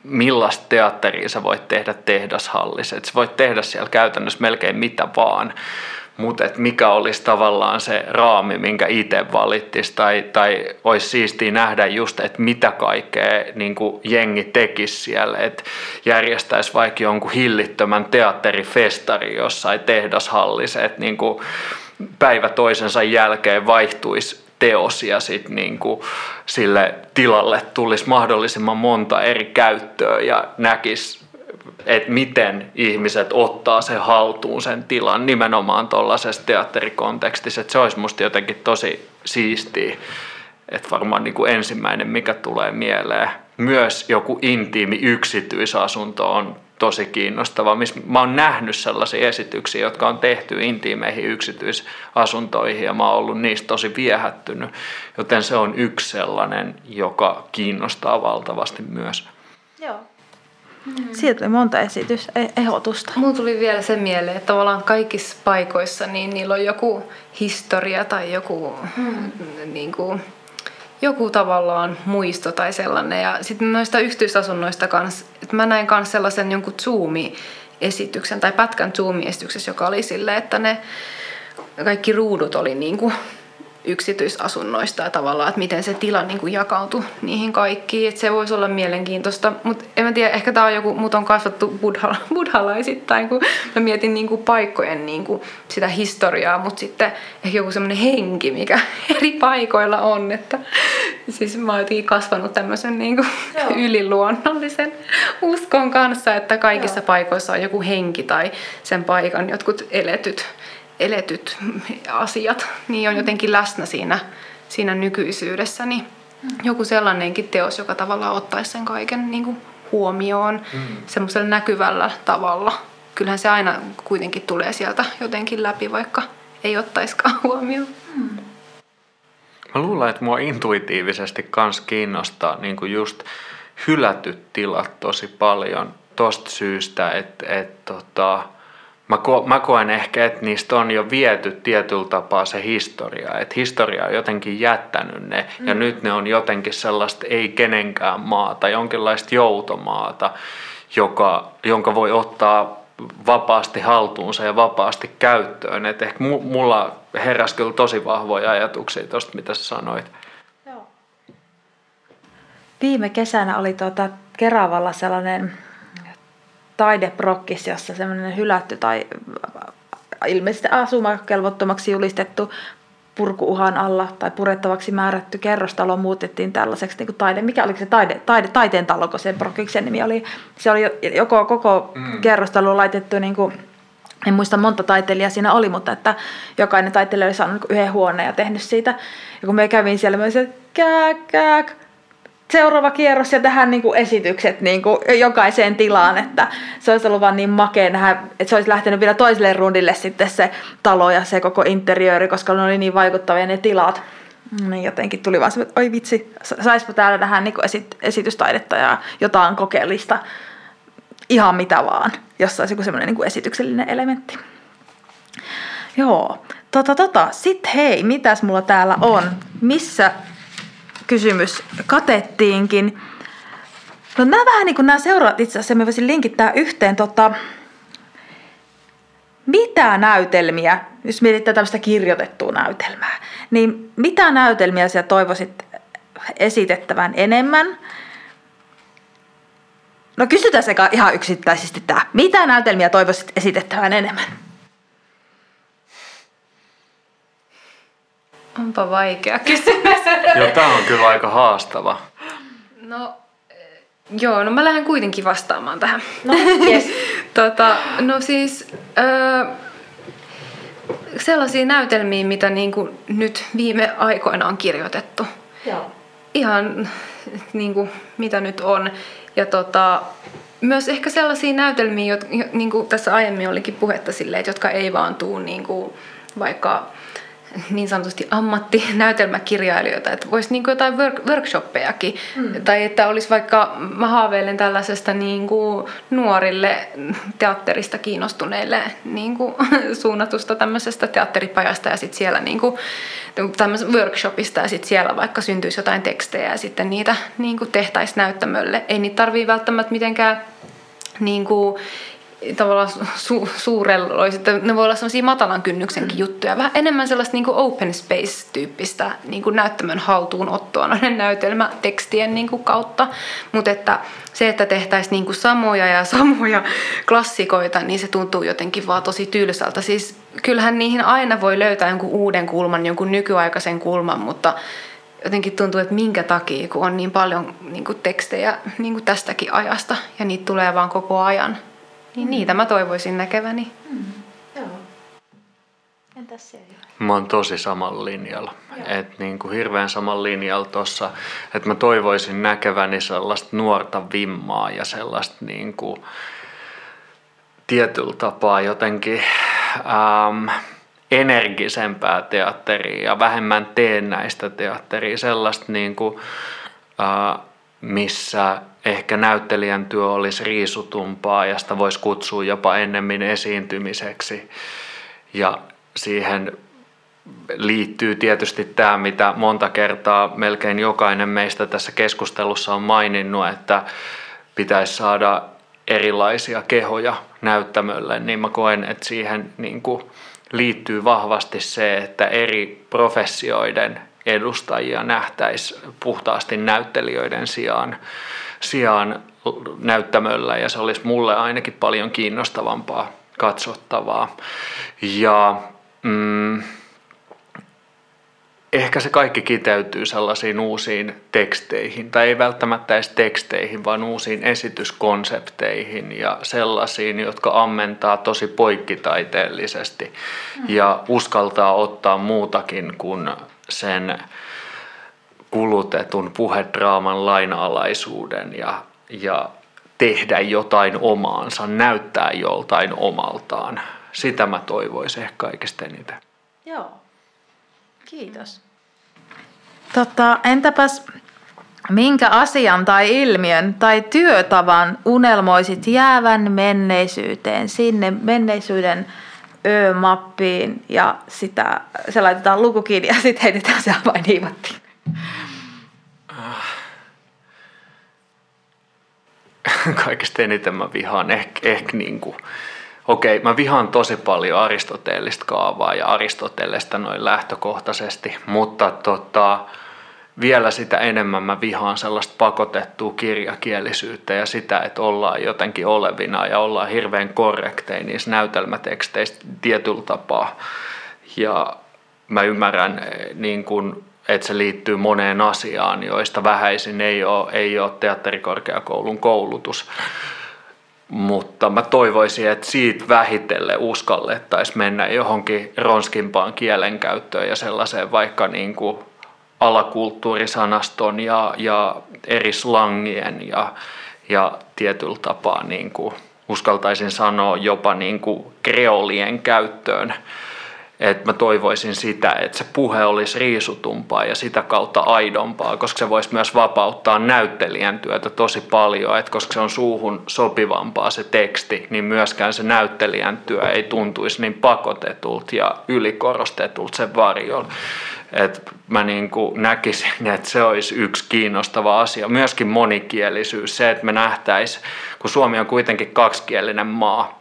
[SPEAKER 3] millaista teatteria sä voit tehdä tehdashallissa. Että sä voit tehdä siellä käytännössä melkein mitä vaan mutta mikä olisi tavallaan se raami, minkä itse valittisi, tai, tai olisi siistiä nähdä just, että mitä kaikkea niin jengi tekisi siellä, että järjestäisi vaikka jonkun hillittömän teatterifestari jossain tehdashallissa, että niin päivä toisensa jälkeen vaihtuisi teos ja sitten niin sille tilalle tulisi mahdollisimman monta eri käyttöä ja näkisi että miten ihmiset ottaa sen haltuun sen tilan nimenomaan tuollaisessa teatterikontekstissa. Että se olisi musta jotenkin tosi siistiä. Että varmaan niin kuin ensimmäinen, mikä tulee mieleen. Myös joku intiimi yksityisasunto on tosi kiinnostava. Mä oon nähnyt sellaisia esityksiä, jotka on tehty intiimeihin yksityisasuntoihin ja mä oon ollut niistä tosi viehättynyt. Joten se on yksi sellainen, joka kiinnostaa valtavasti myös.
[SPEAKER 1] Joo. Mm. Siitä tuli monta esitysehdotusta.
[SPEAKER 2] Mulla tuli vielä se mieleen, että tavallaan kaikissa paikoissa niin niillä on joku historia tai joku, mm. niin kuin, joku tavallaan muisto tai sellainen. Ja sitten noista yksityisasunnoista kanssa, että mä näin myös sellaisen jonkun Zoom-esityksen tai pätkän Zoom-esityksessä, joka oli silleen, että ne kaikki ruudut oli niin kuin yksityisasunnoista ja tavallaan, että miten se tila niin kuin jakautui niihin kaikkiin. Että se voisi olla mielenkiintoista, mutta en mä tiedä, ehkä tämä on joku, mut on kasvattu buddha, (laughs) buddhalaisittain, kun mä mietin niin kuin paikkojen niin kuin sitä historiaa, mutta sitten ehkä joku semmoinen henki, mikä (laughs) eri paikoilla on. Että, siis mä oon kasvanut tämmöisen niin kuin (laughs) yliluonnollisen uskon kanssa, että kaikissa Joo. paikoissa on joku henki tai sen paikan jotkut eletyt eletyt asiat niin on jotenkin läsnä siinä, siinä nykyisyydessä. Niin joku sellainenkin teos, joka tavallaan ottaisi sen kaiken niin kuin huomioon mm. semmoisella näkyvällä tavalla. Kyllähän se aina kuitenkin tulee sieltä jotenkin läpi, vaikka ei ottaiskaan (laughs) huomioon. Mm.
[SPEAKER 3] Mä luulen, että mua intuitiivisesti kans kiinnostaa niin kuin just hylätyt tilat tosi paljon tosta syystä, että, että tota, Mä, ko- mä koen ehkä, että niistä on jo viety tietyllä tapaa se historia, että historia on jotenkin jättänyt ne mm. ja nyt ne on jotenkin sellaista ei kenenkään maata, jonkinlaista joutomaata, joka, jonka voi ottaa vapaasti haltuunsa ja vapaasti käyttöön. Et ehkä mulla heräsi kyllä tosi vahvoja ajatuksia tuosta, mitä sä sanoit. Joo.
[SPEAKER 1] Viime kesänä oli tuota Keravalla sellainen taideprokkis, jossa semmoinen hylätty tai ilmeisesti asumakelvottomaksi julistettu purkuuhan alla tai purettavaksi määrätty kerrostalo muutettiin tällaiseksi niin kuin taide, mikä oliko se taide, taide, taiteen talo, kun se prokkiksen nimi oli. Se oli joko koko mm. kerrostalo laitettu niin kuin, en muista monta taiteilijaa siinä oli, mutta että jokainen taiteilija oli saanut niin yhden huoneen ja tehnyt siitä. Ja kun me kävin siellä, mä olisin, kääk, kääk, seuraava kierros ja tähän niin kuin esitykset niin kuin jokaiseen tilaan, että se olisi ollut vaan niin makea nähdä, että se olisi lähtenyt vielä toiselle rundille sitten se talo ja se koko interiööri, koska ne oli niin vaikuttavia ne tilat. Niin jotenkin tuli vaan se, että oi vitsi, saispa täällä nähdä niin esit- esitystaidetta ja jotain kokeellista, ihan mitä vaan, jossa olisi joku semmoinen niin esityksellinen elementti. Joo, tota tota, sit hei, mitäs mulla täällä on? Missä kysymys katettiinkin. No nämä vähän niin kuin nämä seuraavat itse asiassa, me voisin linkittää yhteen tota, mitä näytelmiä, jos mietitään tämmöistä kirjoitettua näytelmää, niin mitä näytelmiä sä toivoisit esitettävän enemmän? No kysytään sekä ihan yksittäisesti tämä. Mitä näytelmiä toivoisit esitettävän enemmän?
[SPEAKER 2] Onpa vaikea kysymys.
[SPEAKER 3] Joo, tämä on kyllä aika haastava.
[SPEAKER 2] No, eh, joo, no mä lähden kuitenkin vastaamaan tähän.
[SPEAKER 1] No, yes. (laughs)
[SPEAKER 2] tota, no siis, öö, sellaisia näytelmiä, mitä niin kuin nyt viime aikoina on kirjoitettu.
[SPEAKER 1] Joo.
[SPEAKER 2] Ihan niin kuin, mitä nyt on. Ja tota, myös ehkä sellaisia näytelmiä, jotka, niin kuin tässä aiemmin olikin puhetta silleen, että jotka ei vaan tuu niin kuin, vaikka niin sanotusti ammattinäytelmäkirjailijoita, että voisi niin jotain work, workshoppejakin, mm. tai että olisi vaikka, mä haaveilen tällaisesta niin kuin nuorille teatterista kiinnostuneille niin kuin (laughs) suunnatusta tämmöisestä teatteripajasta ja sitten siellä niin kuin, workshopista ja sitten siellä vaikka syntyisi jotain tekstejä ja sitten niitä niin kuin tehtäisiin näyttämölle. Ei niitä tarvii välttämättä mitenkään niin kuin tavallaan su- suurelloiset, ne voi olla sellaisia matalan kynnyksenkin mm. juttuja, vähän enemmän sellaista niin kuin open space-tyyppistä niin kuin näyttämön haltuunottoa noiden (laughs) näytelmätekstien niin kuin kautta, mutta että se, että tehtäisiin niin kuin samoja ja (laughs) samoja klassikoita, niin se tuntuu jotenkin vaan tosi tylsältä. Siis kyllähän niihin aina voi löytää jonkun uuden kulman, jonkun nykyaikaisen kulman, mutta jotenkin tuntuu, että minkä takia, kun on niin paljon niin kuin tekstejä niin kuin tästäkin ajasta ja niitä tulee vaan koko ajan, niin niitä mä toivoisin näkeväni. Mm. Joo.
[SPEAKER 1] Entäs se?
[SPEAKER 3] Mä oon tosi samalla linjalla. Et niin kuin hirveän samalla linjalla tuossa, että mä toivoisin näkeväni sellaista nuorta vimmaa ja sellaista niin kuin tietyllä tapaa jotenkin ähm, energisempää teatteria ja vähemmän teennäistä teatteria, sellaista niin kuin, äh, missä ehkä näyttelijän työ olisi riisutumpaa ja sitä voisi kutsua jopa ennemmin esiintymiseksi. Ja siihen liittyy tietysti tämä, mitä monta kertaa melkein jokainen meistä tässä keskustelussa on maininnut, että pitäisi saada erilaisia kehoja näyttämölle, niin mä koen, että siihen niin kuin liittyy vahvasti se, että eri professioiden edustajia nähtäisi puhtaasti näyttelijöiden sijaan sijaan näyttämöllä ja se olisi mulle ainakin paljon kiinnostavampaa katsottavaa. Ja mm, ehkä se kaikki kiteytyy sellaisiin uusiin teksteihin, tai ei välttämättä edes teksteihin, vaan uusiin esityskonsepteihin ja sellaisiin, jotka ammentaa tosi poikkitaiteellisesti mm. ja uskaltaa ottaa muutakin kuin sen kulutetun puhedraaman lainalaisuuden ja, ja tehdä jotain omaansa, näyttää joltain omaltaan. Sitä mä toivoisin ehkä kaikista eniten.
[SPEAKER 1] Joo, kiitos. Tota, entäpäs minkä asian tai ilmiön tai työtavan unelmoisit jäävän menneisyyteen, sinne menneisyyden ö-mappiin ja sitä, se laitetaan luku kiinni ja sitten heitetään se vain hiivattiin.
[SPEAKER 3] Kaikista eniten mä vihaan ehkä, ehkä niin kuin okei, mä vihaan tosi paljon aristoteellista kaavaa ja Aristotelesta noin lähtökohtaisesti, mutta tota, vielä sitä enemmän mä vihaan sellaista pakotettua kirjakielisyyttä ja sitä, että ollaan jotenkin olevina ja ollaan hirveän korrekteja niissä näytelmäteksteissä tietyllä tapaa. Ja mä ymmärrän, niin kun, että se liittyy moneen asiaan, joista vähäisin ei ole, ei ole teatterikorkeakoulun koulutus. Mutta mä toivoisin, että siitä vähitellen uskallettaisiin mennä johonkin ronskimpaan kielenkäyttöön ja sellaiseen vaikka niin kuin alakulttuurisanaston ja, ja eri slangien ja, ja tietyllä tapaa niin kuin uskaltaisin sanoa jopa niin kuin kreolien käyttöön että mä toivoisin sitä, että se puhe olisi riisutumpaa ja sitä kautta aidompaa, koska se voisi myös vapauttaa näyttelijän työtä tosi paljon, että koska se on suuhun sopivampaa se teksti, niin myöskään se näyttelijän työ ei tuntuisi niin pakotetulta ja ylikorostetulta sen varjolla. Et mä niin näkisin, että se olisi yksi kiinnostava asia. Myöskin monikielisyys, se, että me nähtäisiin, kun Suomi on kuitenkin kaksikielinen maa,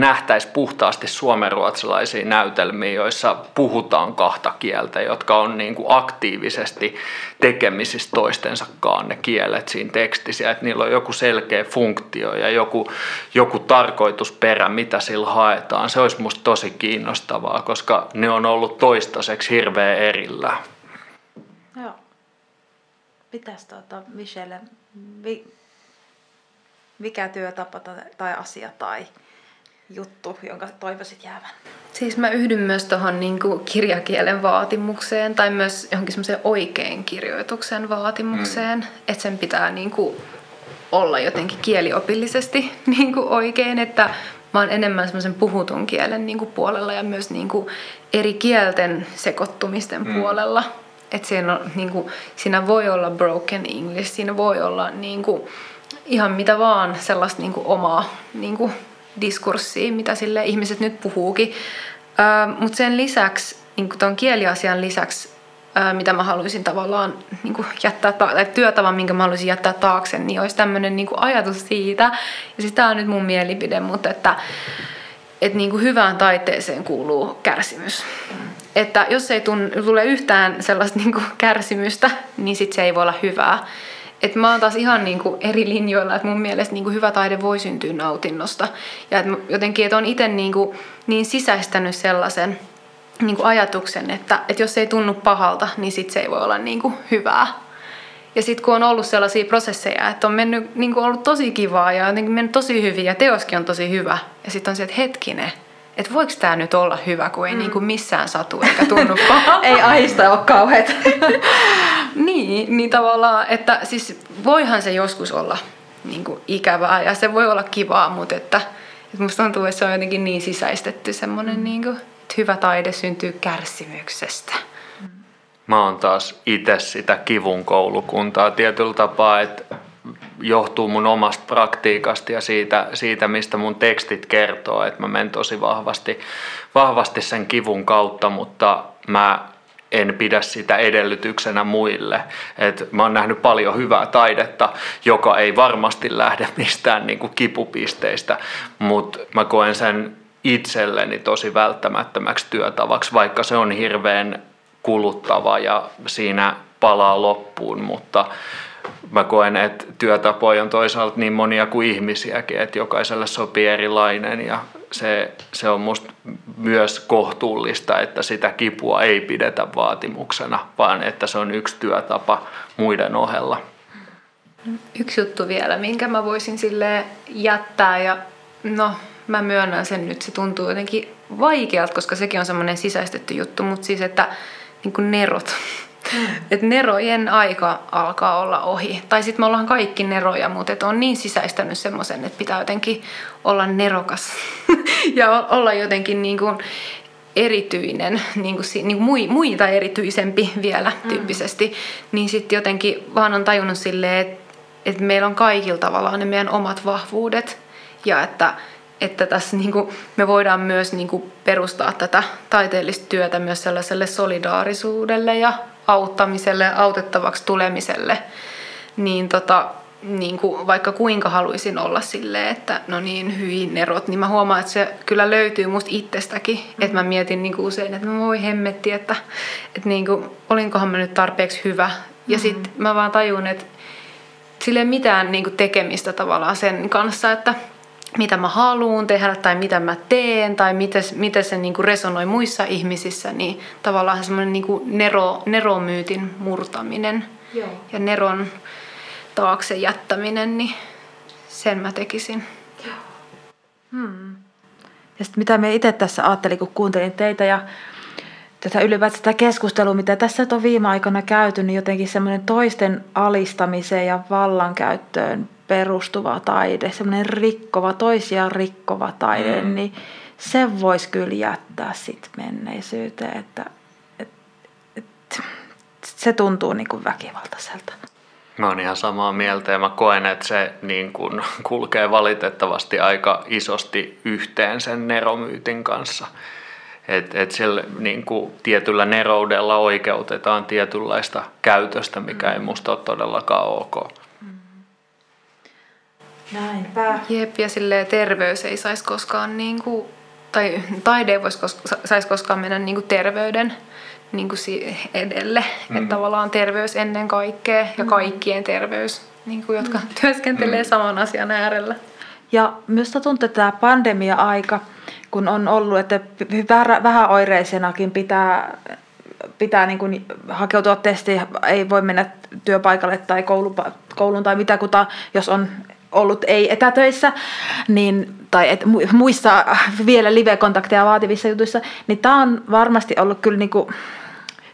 [SPEAKER 3] nähtäisi puhtaasti suomenruotsalaisia näytelmiä, joissa puhutaan kahta kieltä, jotka on niin kuin aktiivisesti tekemisissä toistensakaan ne kielet siinä tekstissä, että niillä on joku selkeä funktio ja joku, joku tarkoitusperä, mitä sillä haetaan. Se olisi musta tosi kiinnostavaa, koska ne on ollut toistaiseksi hirveän erillä.
[SPEAKER 1] Joo. Pitäisi tuota, Michelle, mikä työtapa tai asia tai juttu, jonka toivoisit jäävän?
[SPEAKER 2] Siis mä yhdyn myös tuohon niin kirjakielen vaatimukseen tai myös johonkin semmoiseen oikein kirjoituksen vaatimukseen, mm. että sen pitää niin kuin olla jotenkin kieliopillisesti (laughs) niin kuin oikein, että mä oon enemmän semmoisen puhutun kielen niin kuin puolella ja myös niin kuin eri kielten sekoittumisten mm. puolella. Että siinä, on, niin kuin, siinä voi olla broken English, siinä voi olla niin kuin, ihan mitä vaan sellaista niin kuin omaa niin kuin diskurssiin, mitä sille ihmiset nyt puhuukin. Mutta sen lisäksi, niin tuon kieliasian lisäksi, mitä mä haluaisin tavallaan niin jättää, ta- tai työtavan, minkä mä haluaisin jättää taakse, niin olisi tämmöinen niin ajatus siitä, ja siis tämä on nyt mun mielipide, mutta että että niin hyvään taiteeseen kuuluu kärsimys. Että jos ei tule yhtään sellaista niin kärsimystä, niin sit se ei voi olla hyvää. Et mä oon taas ihan niinku eri linjoilla, että mun mielestä niinku hyvä taide voi syntyä nautinnosta. Ja et jotenkin, että on itse niinku niin sisäistänyt sellaisen niinku ajatuksen, että, että jos se ei tunnu pahalta, niin sit se ei voi olla niinku hyvää. Ja sitten kun on ollut sellaisia prosesseja, että on mennyt, niin ollut tosi kivaa ja jotenkin mennyt tosi hyvin ja teoskin on tosi hyvä. Ja sitten on se, että hetkinen, että voiko tämä nyt olla hyvä, kun ei mm. niinku missään satu eikä tunnu (laughs)
[SPEAKER 1] ei ahista ole kauheat. (laughs)
[SPEAKER 2] niin, niin tavallaan, että siis voihan se joskus olla niinku ikävää ja se voi olla kivaa, mutta että, että musta tuntuu, että se on jotenkin niin sisäistetty semmoinen, mm. niinku, että hyvä taide syntyy kärsimyksestä.
[SPEAKER 3] Mä oon taas itse sitä kivun koulukuntaa tietyllä tapaa, että johtuu mun omasta praktiikasta ja siitä, siitä, mistä mun tekstit kertoo, että mä menen tosi vahvasti, vahvasti sen kivun kautta, mutta mä en pidä sitä edellytyksenä muille. Et mä oon nähnyt paljon hyvää taidetta, joka ei varmasti lähde mistään niin kuin kipupisteistä, mutta mä koen sen itselleni tosi välttämättömäksi työtavaksi, vaikka se on hirveän kuluttava ja siinä palaa loppuun, mutta mä koen, että työtapoja on toisaalta niin monia kuin ihmisiäkin, että jokaiselle sopii erilainen ja se, se on musta myös kohtuullista, että sitä kipua ei pidetä vaatimuksena, vaan että se on yksi työtapa muiden ohella.
[SPEAKER 2] Yksi juttu vielä, minkä mä voisin sille jättää ja no mä myönnän sen nyt, se tuntuu jotenkin vaikealta, koska sekin on semmoinen sisäistetty juttu, mutta siis että niin kuin nerot Mm. Että nerojen aika alkaa olla ohi. Tai sitten me ollaan kaikki neroja, mutta et on niin sisäistänyt semmoisen, että pitää jotenkin olla nerokas (laughs) ja olla jotenkin niin kuin erityinen, niin kuin, niin kuin muita erityisempi vielä mm. tyyppisesti. Mm. Niin sitten jotenkin vaan on tajunnut silleen, että, että meillä on kaikilla tavallaan ne meidän omat vahvuudet ja että että tässä niin kuin, me voidaan myös niin kuin, perustaa tätä taiteellista työtä myös sellaiselle solidaarisuudelle ja auttamiselle, autettavaksi tulemiselle, niin, tota, niin kuin, vaikka kuinka haluaisin olla silleen, että no niin, hyvin erot, niin mä huomaan, että se kyllä löytyy musta itsestäkin. Mm. Että mä mietin niin kuin usein, että mä voi hemmetti, että, että niin kuin, olinkohan mä nyt tarpeeksi hyvä. Ja mm. sitten mä vaan tajun, että sille ei mitään niin kuin tekemistä tavallaan sen kanssa, että mitä mä haluan tehdä tai mitä mä teen tai miten, miten se niin kuin resonoi muissa ihmisissä, niin tavallaan semmoinen niin kuin nero, neromyytin murtaminen Joo. ja neron taakse jättäminen, niin sen mä tekisin.
[SPEAKER 1] Hmm. Ja sitten mitä me itse tässä ajattelin, kun kuuntelin teitä ja tätä ylipäätään sitä keskustelua, mitä tässä on viime aikoina käyty, niin jotenkin semmoinen toisten alistamiseen ja vallankäyttöön perustuva taide, semmoinen rikkova, toisia rikkova taide, mm. niin se voisi kyllä jättää sitten menneisyyteen, että, et, et, se tuntuu niin kuin väkivaltaiselta.
[SPEAKER 3] Mä oon ihan samaa mieltä ja mä koen, että se niin kun kulkee valitettavasti aika isosti yhteen sen neromyytin kanssa. Että et sillä niin kuin tietyllä neroudella oikeutetaan tietynlaista käytöstä, mikä ei musta ole todellakaan ok.
[SPEAKER 2] Näinpä. Jep, ja silleen terveys ei saisi koskaan, niin kuin, tai taide ei voisi koska, saisi koskaan mennä niin kuin terveyden niin kuin edelle. Mm. Että tavallaan terveys ennen kaikkea ja mm. kaikkien terveys, niin kuin, jotka mm. työskentelee mm. saman asian äärellä.
[SPEAKER 1] Ja myös tuntuu, että tämä pandemia-aika, kun on ollut, että vähän oireisenakin pitää, pitää niin kuin hakeutua testiin, ei voi mennä työpaikalle tai kouluun tai mitä, kuta, jos on ollut ei etätöissä, niin, tai et, muissa vielä live-kontakteja vaativissa jutuissa, niin tämä on varmasti ollut kyllä niinku,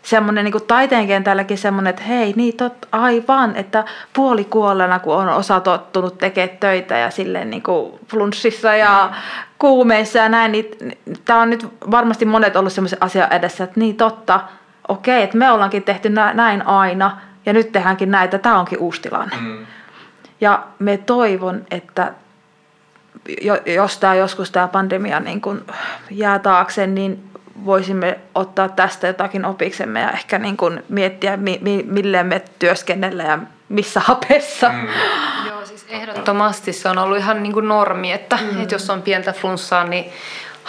[SPEAKER 1] semmoinen niin taiteen kentälläkin semmoinen, että hei, niin tot, aivan, että puolikuollena, kun on osa tottunut tekemään töitä ja silleen niin kuin flunssissa ja kuumeissa ja näin, niin tämä on nyt varmasti monet ollut semmoisen asian edessä, että niin totta, okei, että me ollaankin tehty näin aina ja nyt tehdäänkin näitä, tämä onkin uusi tilanne. Mm. Ja me toivon, että jos tämä joskus tämä pandemia niin kun jää taakse, niin voisimme ottaa tästä jotakin opiksemme ja ehkä niin kun miettiä, mi, mi, mille me työskennellä ja missä hapessa. Mm.
[SPEAKER 2] Joo, siis ehdottomasti se on ollut ihan niin kuin normi, että, mm. että jos on pientä flunssaa, niin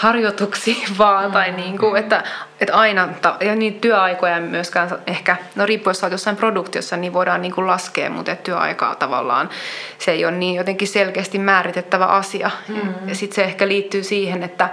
[SPEAKER 2] harjoituksiin (laughs) vaan, mm. tai niin kuin, että, että aina, ja niin työaikoja myöskään ehkä, no riippuen jos olet jossain produktiossa, niin voidaan niin kuin laskea, mutta työaikaa tavallaan se ei ole niin jotenkin selkeästi määritettävä asia. Mm. Ja sitten se ehkä liittyy siihen, että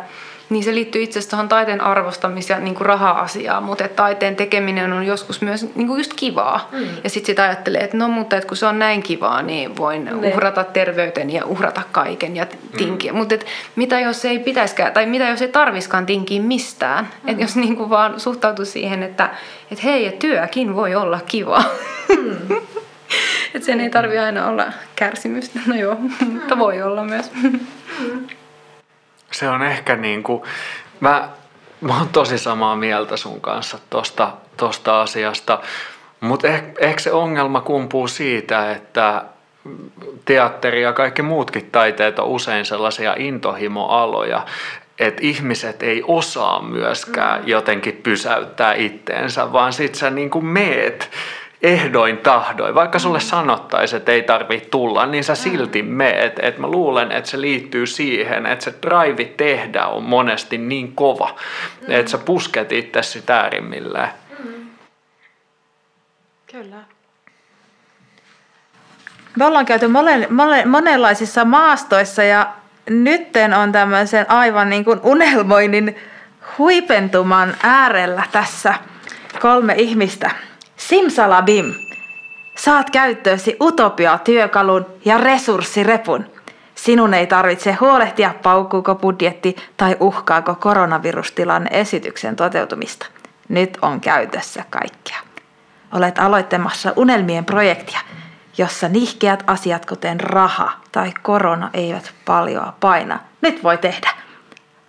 [SPEAKER 2] niin se liittyy itse asiassa tuohon taiteen arvostamis- ja niin kuin raha-asiaan, mutta että taiteen tekeminen on joskus myös niin kuin just kivaa. Mm. Ja sitten sitä ajattelee, että no mutta että kun se on näin kivaa, niin voin ne. uhrata terveyteni ja uhrata kaiken ja tinkiä. Mm. Mutta mitä jos ei pitäisikään, tai mitä jos ei tarviskaan tinkiä mistään? Mm. Että jos niin kuin vaan suhtautuu siihen, että, että hei, että työkin voi olla kivaa. Mm. (laughs) että sen ei tarvi aina olla kärsimystä. No joo, mutta voi olla myös. Mm
[SPEAKER 3] se on ehkä niin kuin, mä, mä oon tosi samaa mieltä sun kanssa tosta, tosta asiasta, mutta ehkä, ehkä se ongelma kumpuu siitä, että teatteri ja kaikki muutkin taiteet on usein sellaisia intohimoaloja, että ihmiset ei osaa myöskään mm. jotenkin pysäyttää itteensä, vaan sit sä niin kuin meet ehdoin tahdoin, vaikka sulle sanottaisiin, että ei tarvitse tulla, niin sä silti meet. Et mä luulen, että se liittyy siihen, että se drive tehdä on monesti niin kova, mm. että sä pusket itsesi äärimmilleen. Mm.
[SPEAKER 1] Kyllä. Me ollaan käyty monen, monen, monenlaisissa maastoissa ja nytten on tämmöisen aivan niin kuin unelmoinnin huipentuman äärellä tässä kolme ihmistä – Simsalabim! Saat käyttöösi utopia-työkalun ja resurssirepun. Sinun ei tarvitse huolehtia paukkuuko budjetti tai uhkaako koronavirustilanne esityksen toteutumista. Nyt on käytössä kaikkea. Olet aloittamassa unelmien projektia, jossa nihkeät asiat kuten raha tai korona eivät paljon paina. Nyt voi tehdä.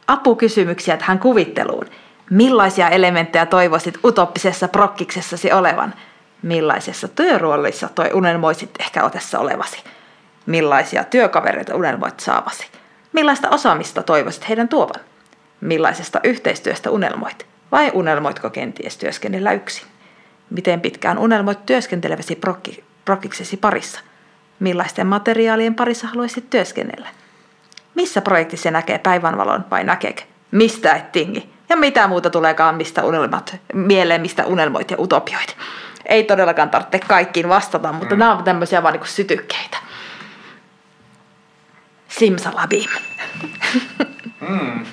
[SPEAKER 1] Apukysymyksiä tähän kuvitteluun – Millaisia elementtejä toivoisit utoppisessa prokkiksessasi olevan? Millaisessa työruolissa toi unelmoisit ehkä otessa olevasi? Millaisia työkavereita unelmoit saavasi? Millaista osaamista toivoisit heidän tuovan? Millaisesta yhteistyöstä unelmoit? Vai unelmoitko kenties työskennellä yksin? Miten pitkään unelmoit työskenteleväsi prokki, prokkiksesi parissa? Millaisten materiaalien parissa haluaisit työskennellä? Missä projektissa näkee päivänvalon vai näkeekö? Mistä et tingi? Ja mitä muuta tuleekaan, mistä unelmat, mieleen, mistä unelmoit ja utopioit? Ei todellakaan tarvitse kaikkiin vastata, mutta mm. nämä on tämmöisiä vaan niin sytykkeitä. Simsalabim.
[SPEAKER 3] Mm.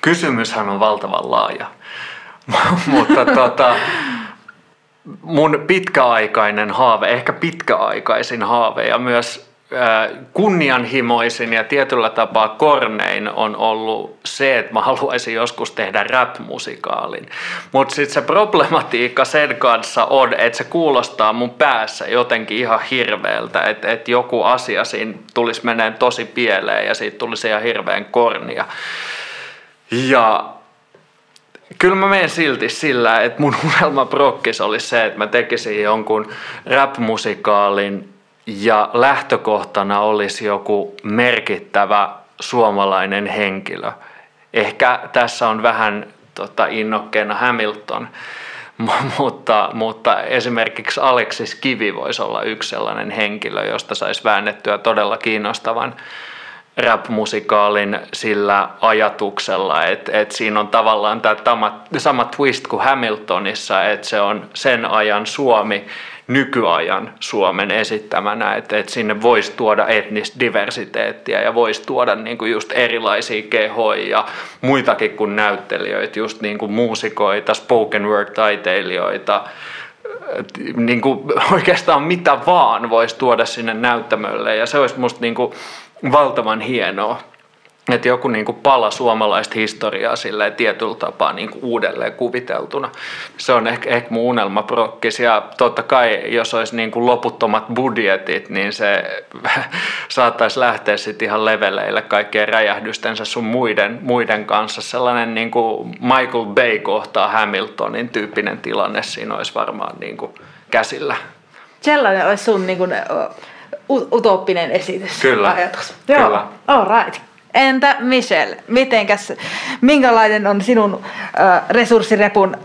[SPEAKER 3] Kysymyshän on valtavan laaja. (laughs) mutta tota, mun pitkäaikainen haave, ehkä pitkäaikaisin haave ja myös kunnianhimoisin ja tietyllä tapaa kornein on ollut se, että mä haluaisin joskus tehdä rap-musikaalin. Mutta sitten se problematiikka sen kanssa on, että se kuulostaa mun päässä jotenkin ihan hirveältä, että, että joku asia siinä tulisi meneen tosi pieleen ja siitä tulisi ihan hirveän kornia. Ja kyllä mä menen silti sillä, että mun unelma prokkis olisi se, että mä tekisin jonkun rap-musikaalin ja lähtökohtana olisi joku merkittävä suomalainen henkilö. Ehkä tässä on vähän tota, innokkeena Hamilton, (laughs) mutta, mutta esimerkiksi Alexis Kivi voisi olla yksi sellainen henkilö, josta saisi väännettyä todella kiinnostavan rap-musikaalin sillä ajatuksella, että, että siinä on tavallaan tämä sama twist kuin Hamiltonissa, että se on sen ajan Suomi nykyajan Suomen esittämänä, että, että sinne voisi tuoda etnistä diversiteettiä ja voisi tuoda niin kuin just erilaisia kehoja ja muitakin kuin näyttelijöitä, just niin kuin muusikoita, spoken word-taiteilijoita, niin kuin (laughs) oikeastaan mitä vaan voisi tuoda sinne näyttämölle ja se olisi musta niin kuin valtavan hienoa että joku niin kuin pala suomalaista historiaa silleen tietyllä tapaa niin kuin uudelleen kuviteltuna. Se on ehkä, ehkä mun unelmaprokkis ja totta kai jos olisi niin kuin loputtomat budjetit, niin se (laughs) saattaisi lähteä sitten ihan leveleille kaikkien räjähdystensä sun muiden, muiden kanssa. Sellainen niin kuin Michael Bay kohtaa Hamiltonin tyyppinen tilanne siinä olisi varmaan niin kuin käsillä.
[SPEAKER 1] Sellainen olisi sun niin kuin, utooppinen esitys.
[SPEAKER 3] Kyllä.
[SPEAKER 1] Ajatus. Joo. Kyllä. All right. Entä Michelle, mitenkäs, minkälainen on sinun äh, resurssirepun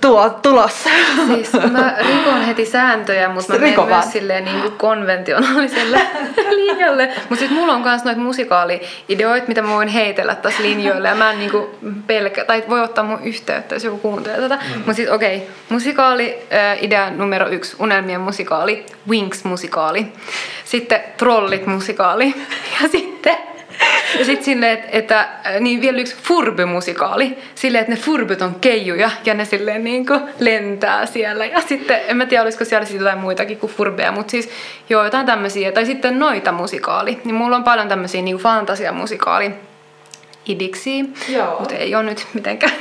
[SPEAKER 1] tuo tulos?
[SPEAKER 2] Siis mä rikon heti sääntöjä, mutta mä menen myös silleen niin kuin konventionaaliselle (laughs) linjalle. Mutta siis mulla on myös noita musikaali-ideoita, mitä mä voin heitellä tässä linjoille. Ja mä en niin kuin pelkä, tai voi ottaa mun yhteyttä, jos joku kuuntelee tätä. Mm. Mutta siis okei, okay, musikaali, äh, idea numero yksi, unelmien musikaali, Wings-musikaali. Sitten Trollit-musikaali. (laughs) Ja sitten (laughs) ja sitten silleen, että, että niin vielä yksi Furby-musikaali. Silleen, että ne Furbyt on keijuja ja ne silleen niin kuin lentää siellä. Ja sitten, en mä tiedä olisiko siellä jotain muitakin kuin Furbeja, mutta siis joo, jotain tämmöisiä. Tai sitten noita musikaali. Niin mulla on paljon tämmöisiä niin fantasiamusikaali idiksi, mutta ei ole nyt mitenkään.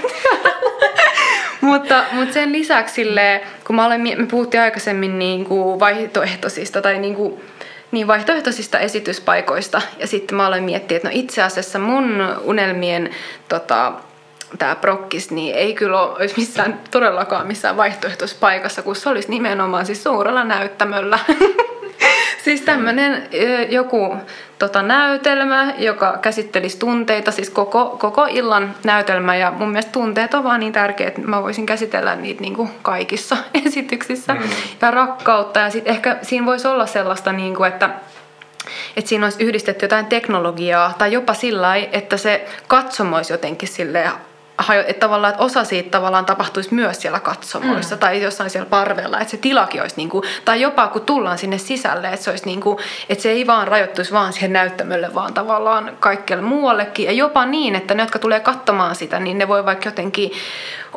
[SPEAKER 2] (laughs) mutta, mutta sen lisäksi silleen, kun mä olen, me puhuttiin aikaisemmin niin kuin vaihtoehtoisista tai niin kuin niin vaihtoehtoisista esityspaikoista. Ja sitten mä aloin miettiä, että no itse asiassa mun unelmien tota, tämä prokkis, niin ei kyllä olisi missään, todellakaan missään vaihtoehtoispaikassa, kun se olisi nimenomaan siis suurella näyttämöllä. (laughs) (laughs) siis tämmöinen joku tota, näytelmä, joka käsittelisi tunteita, siis koko, koko illan näytelmä. Ja mun mielestä tunteet on vaan niin tärkeät, että mä voisin käsitellä niitä niin kuin kaikissa (laughs) esityksissä. Mm. Ja rakkautta. Ja sitten ehkä siinä voisi olla sellaista, niin kuin, että että siinä olisi yhdistetty jotain teknologiaa tai jopa sillä että se katsomo olisi jotenkin silleen että tavallaan että osa siitä tavallaan tapahtuisi myös siellä katsomoissa mm. tai jossain siellä parvella, että se tilakin olisi niin kuin, tai jopa kun tullaan sinne sisälle, että se olisi niin kuin, että se ei vaan rajoittuisi vaan siihen näyttämölle, vaan tavallaan kaikkialle muuallekin ja jopa niin, että ne, jotka tulee katsomaan sitä, niin ne voi vaikka jotenkin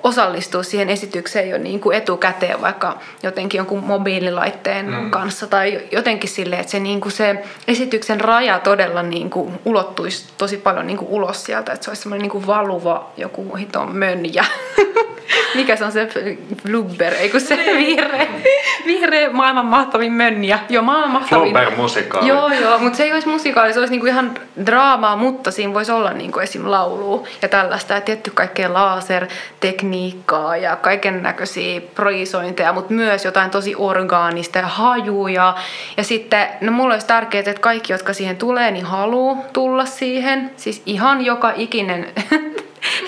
[SPEAKER 2] osallistua siihen esitykseen jo niin kuin etukäteen vaikka jotenkin jonkun mobiililaitteen mm. kanssa tai jotenkin sille, että se, niin kuin se esityksen raja todella niin kuin ulottuisi tosi paljon niin kuin ulos sieltä, että se olisi semmoinen niin kuin valuva joku hiton mönjä. (laughs) Mikä se on se Flubber, eikö se niin. vihreä, vihreä maailman mahtavin mönjä. Joo, maailman mahtavin.
[SPEAKER 3] Flubber musikaali.
[SPEAKER 2] Joo, joo, mutta se ei olisi musikaali, se olisi niinku ihan draamaa, mutta siinä voisi olla niinku esim. laulu ja tällaista. Ja tietty kaikkea lasertekniikkaa ja kaiken näköisiä projisointeja, mutta myös jotain tosi orgaanista ja hajuja. Ja sitten, no mulla olisi tärkeää, että kaikki, jotka siihen tulee, niin haluaa tulla siihen. Siis ihan joka ikinen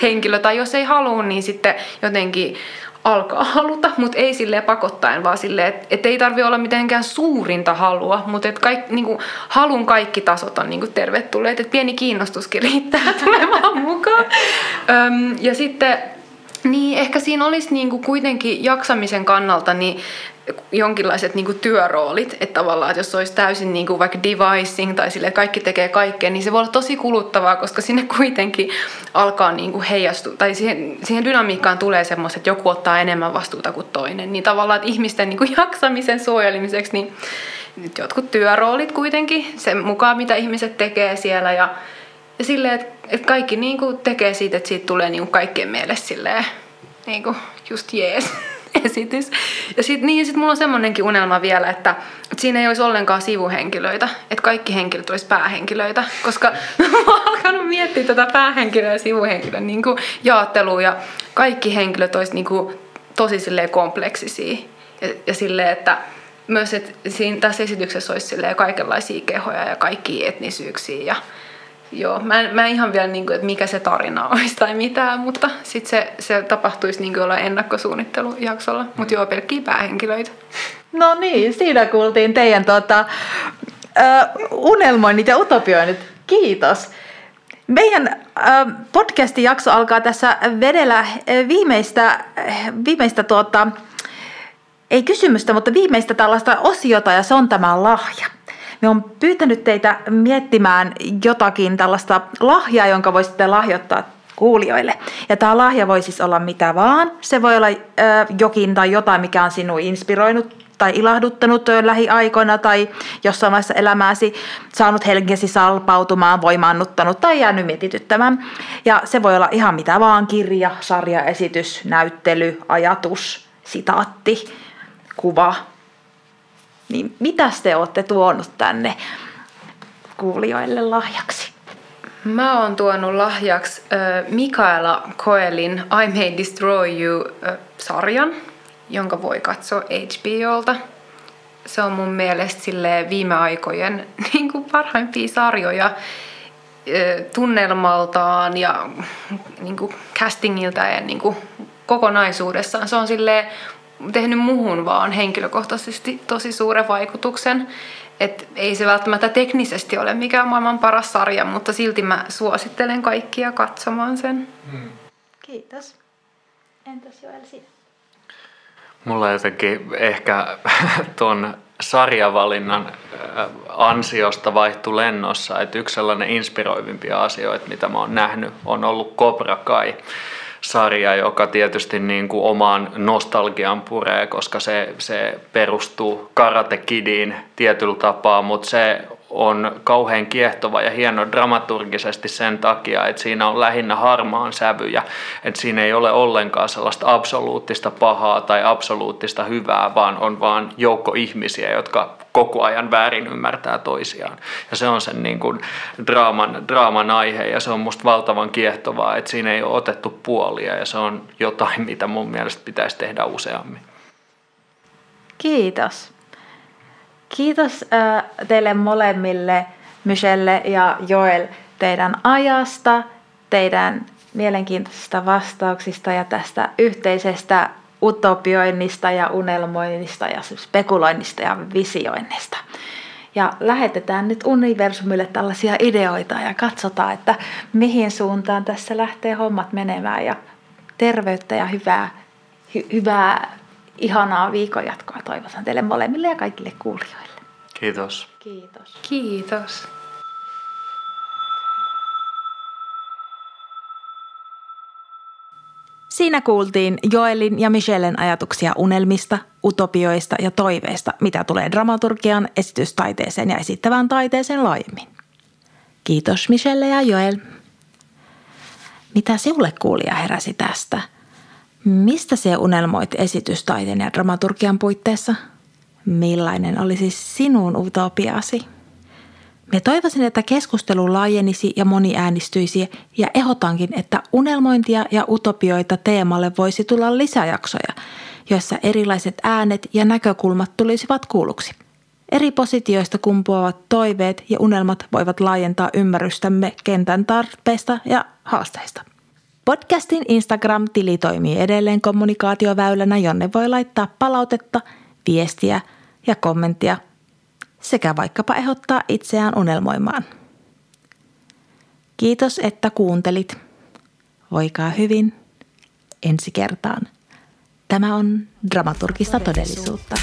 [SPEAKER 2] henkilö, tai jos ei halua, niin sitten jotenkin alkaa (laughs) haluta, mutta ei sille pakottaen, vaan silleen, että et ei tarvi olla mitenkään suurinta halua, mutta että kaik, niinku, halun kaikki tasot on niinku tervetulleet, että pieni kiinnostuskin riittää (laughs) tulemaan mukaan. Öm, ja sitten niin, ehkä siinä olisi niinku kuitenkin jaksamisen kannalta niin jonkinlaiset niinku työroolit, että tavallaan, että jos olisi täysin niinku vaikka devising tai sille kaikki tekee kaikkea, niin se voi olla tosi kuluttavaa, koska sinne (laughs) kuitenkin alkaa niinku heijastua, tai siihen, siihen dynamiikkaan tulee semmoiset, että joku ottaa enemmän vastuuta kuin toinen, niin tavallaan, että ihmisten niinku (laughs) jaksamisen suojelemiseksi, niin nyt jotkut työroolit kuitenkin, sen mukaan mitä ihmiset tekee siellä ja, ja silleen, että, että kaikki niinku tekee siitä, että siitä tulee niinku kaikkien mielestä silleen, niinku just jees. (laughs) esitys. Ja sitten niin, sit mulla on semmoinenkin unelma vielä, että, että siinä ei olisi ollenkaan sivuhenkilöitä, että kaikki henkilöt olisi päähenkilöitä, koska (laughs) mä oon alkanut miettiä tätä päähenkilöä ja sivuhenkilön niin jaottelua ja kaikki henkilöt olisi niin kuin tosi silleen kompleksisia ja, ja silleen, että myös, että siinä, tässä esityksessä olisi silleen kaikenlaisia kehoja ja kaikki etnisyyksiä ja Joo, mä en, mä en ihan vielä, niin kuin, että mikä se tarina (laughs) olisi tai mitään, mutta sitten se, se tapahtuisi niin olla ennakkosuunnittelujaksolla. Mutta joo, pelkkiä päähenkilöitä.
[SPEAKER 1] No niin, siinä kuultiin teidän tota, uh, unelmoinnit ja utopioinnit. Kiitos. Meidän uh, podcastin jakso alkaa tässä vedellä viimeistä, viimeistä tuota, ei kysymystä, mutta viimeistä tällaista osiota ja se on tämä lahja. Me on pyytänyt teitä miettimään jotakin tällaista lahjaa, jonka voisitte lahjoittaa kuulijoille. Ja tämä lahja voi siis olla mitä vaan. Se voi olla ö, jokin tai jotain, mikä on sinua inspiroinut tai ilahduttanut lähiaikoina tai jossain vaiheessa elämääsi saanut henkesi salpautumaan, voimaannuttanut tai jäänyt mietityttämään. Ja se voi olla ihan mitä vaan, kirja, sarja, esitys, näyttely, ajatus, sitaatti, kuva, niin mitä te olette tuonut tänne kuulijoille lahjaksi?
[SPEAKER 2] Mä oon tuonut lahjaksi äh, Mikaela Koelin I May Destroy You-sarjan, jonka voi katsoa HBOlta. Se on mun mielestä viime aikojen (laughs) niin kuin parhaimpia sarjoja tunnelmaltaan ja niin kuin castingilta ja niin kuin kokonaisuudessaan. Se on silleen tehnyt muuhun vaan henkilökohtaisesti tosi suuren vaikutuksen. Et ei se välttämättä teknisesti ole mikään maailman paras sarja, mutta silti mä suosittelen kaikkia katsomaan sen. Hmm.
[SPEAKER 1] Kiitos. Entäs Joel sinä?
[SPEAKER 3] Mulla jotenkin ehkä (laughs) ton sarjavalinnan ansiosta vaihtu lennossa, että yksi sellainen inspiroivimpia asioita, mitä mä oon nähnyt, on ollut Cobra Kai sarja, joka tietysti niin kuin omaan nostalgian puree, koska se, se perustuu Karate Kidiin tietyllä tapaa, mutta se on kauhean kiehtova ja hieno dramaturgisesti sen takia, että siinä on lähinnä harmaan sävyjä, että siinä ei ole ollenkaan sellaista absoluuttista pahaa tai absoluuttista hyvää, vaan on vaan joukko ihmisiä, jotka koko ajan väärin ymmärtää toisiaan. Ja se on sen niin kuin draaman, draaman aihe ja se on musta valtavan kiehtovaa, että siinä ei ole otettu puolia ja se on jotain, mitä mun mielestä pitäisi tehdä useammin.
[SPEAKER 1] Kiitos. Kiitos äh, teille molemmille, Michelle ja Joel, teidän ajasta, teidän mielenkiintoisista vastauksista ja tästä yhteisestä utopioinnista ja unelmoinnista ja spekuloinnista ja visioinnista. Ja lähetetään nyt universumille tällaisia ideoita ja katsotaan, että mihin suuntaan tässä lähtee hommat menemään ja terveyttä ja hyvää, hy- hyvää ihanaa viikonjatkoa toivotan teille molemmille ja kaikille kuulijoille.
[SPEAKER 3] Kiitos.
[SPEAKER 1] Kiitos.
[SPEAKER 2] Kiitos.
[SPEAKER 1] Siinä kuultiin Joelin ja Michellen ajatuksia unelmista, utopioista ja toiveista, mitä tulee dramaturgian, esitystaiteeseen ja esittävään taiteeseen laajemmin. Kiitos Michelle ja Joel. Mitä sinulle kuulija heräsi tästä? Mistä se unelmoit esitystaiteen ja dramaturgian puitteissa? Millainen olisi sinun utopiasi? Me toivoisin, että keskustelu laajenisi ja moni äänistyisi ja ehdotankin, että unelmointia ja utopioita teemalle voisi tulla lisäjaksoja, joissa erilaiset äänet ja näkökulmat tulisivat kuulluksi. Eri positioista kumpuavat toiveet ja unelmat voivat laajentaa ymmärrystämme kentän tarpeista ja haasteista. Podcastin Instagram-tili toimii edelleen kommunikaatioväylänä, jonne voi laittaa palautetta, viestiä ja kommenttia sekä vaikkapa ehdottaa itseään unelmoimaan. Kiitos, että kuuntelit. Voikaa hyvin ensi kertaan. Tämä on dramaturgista todellisuutta.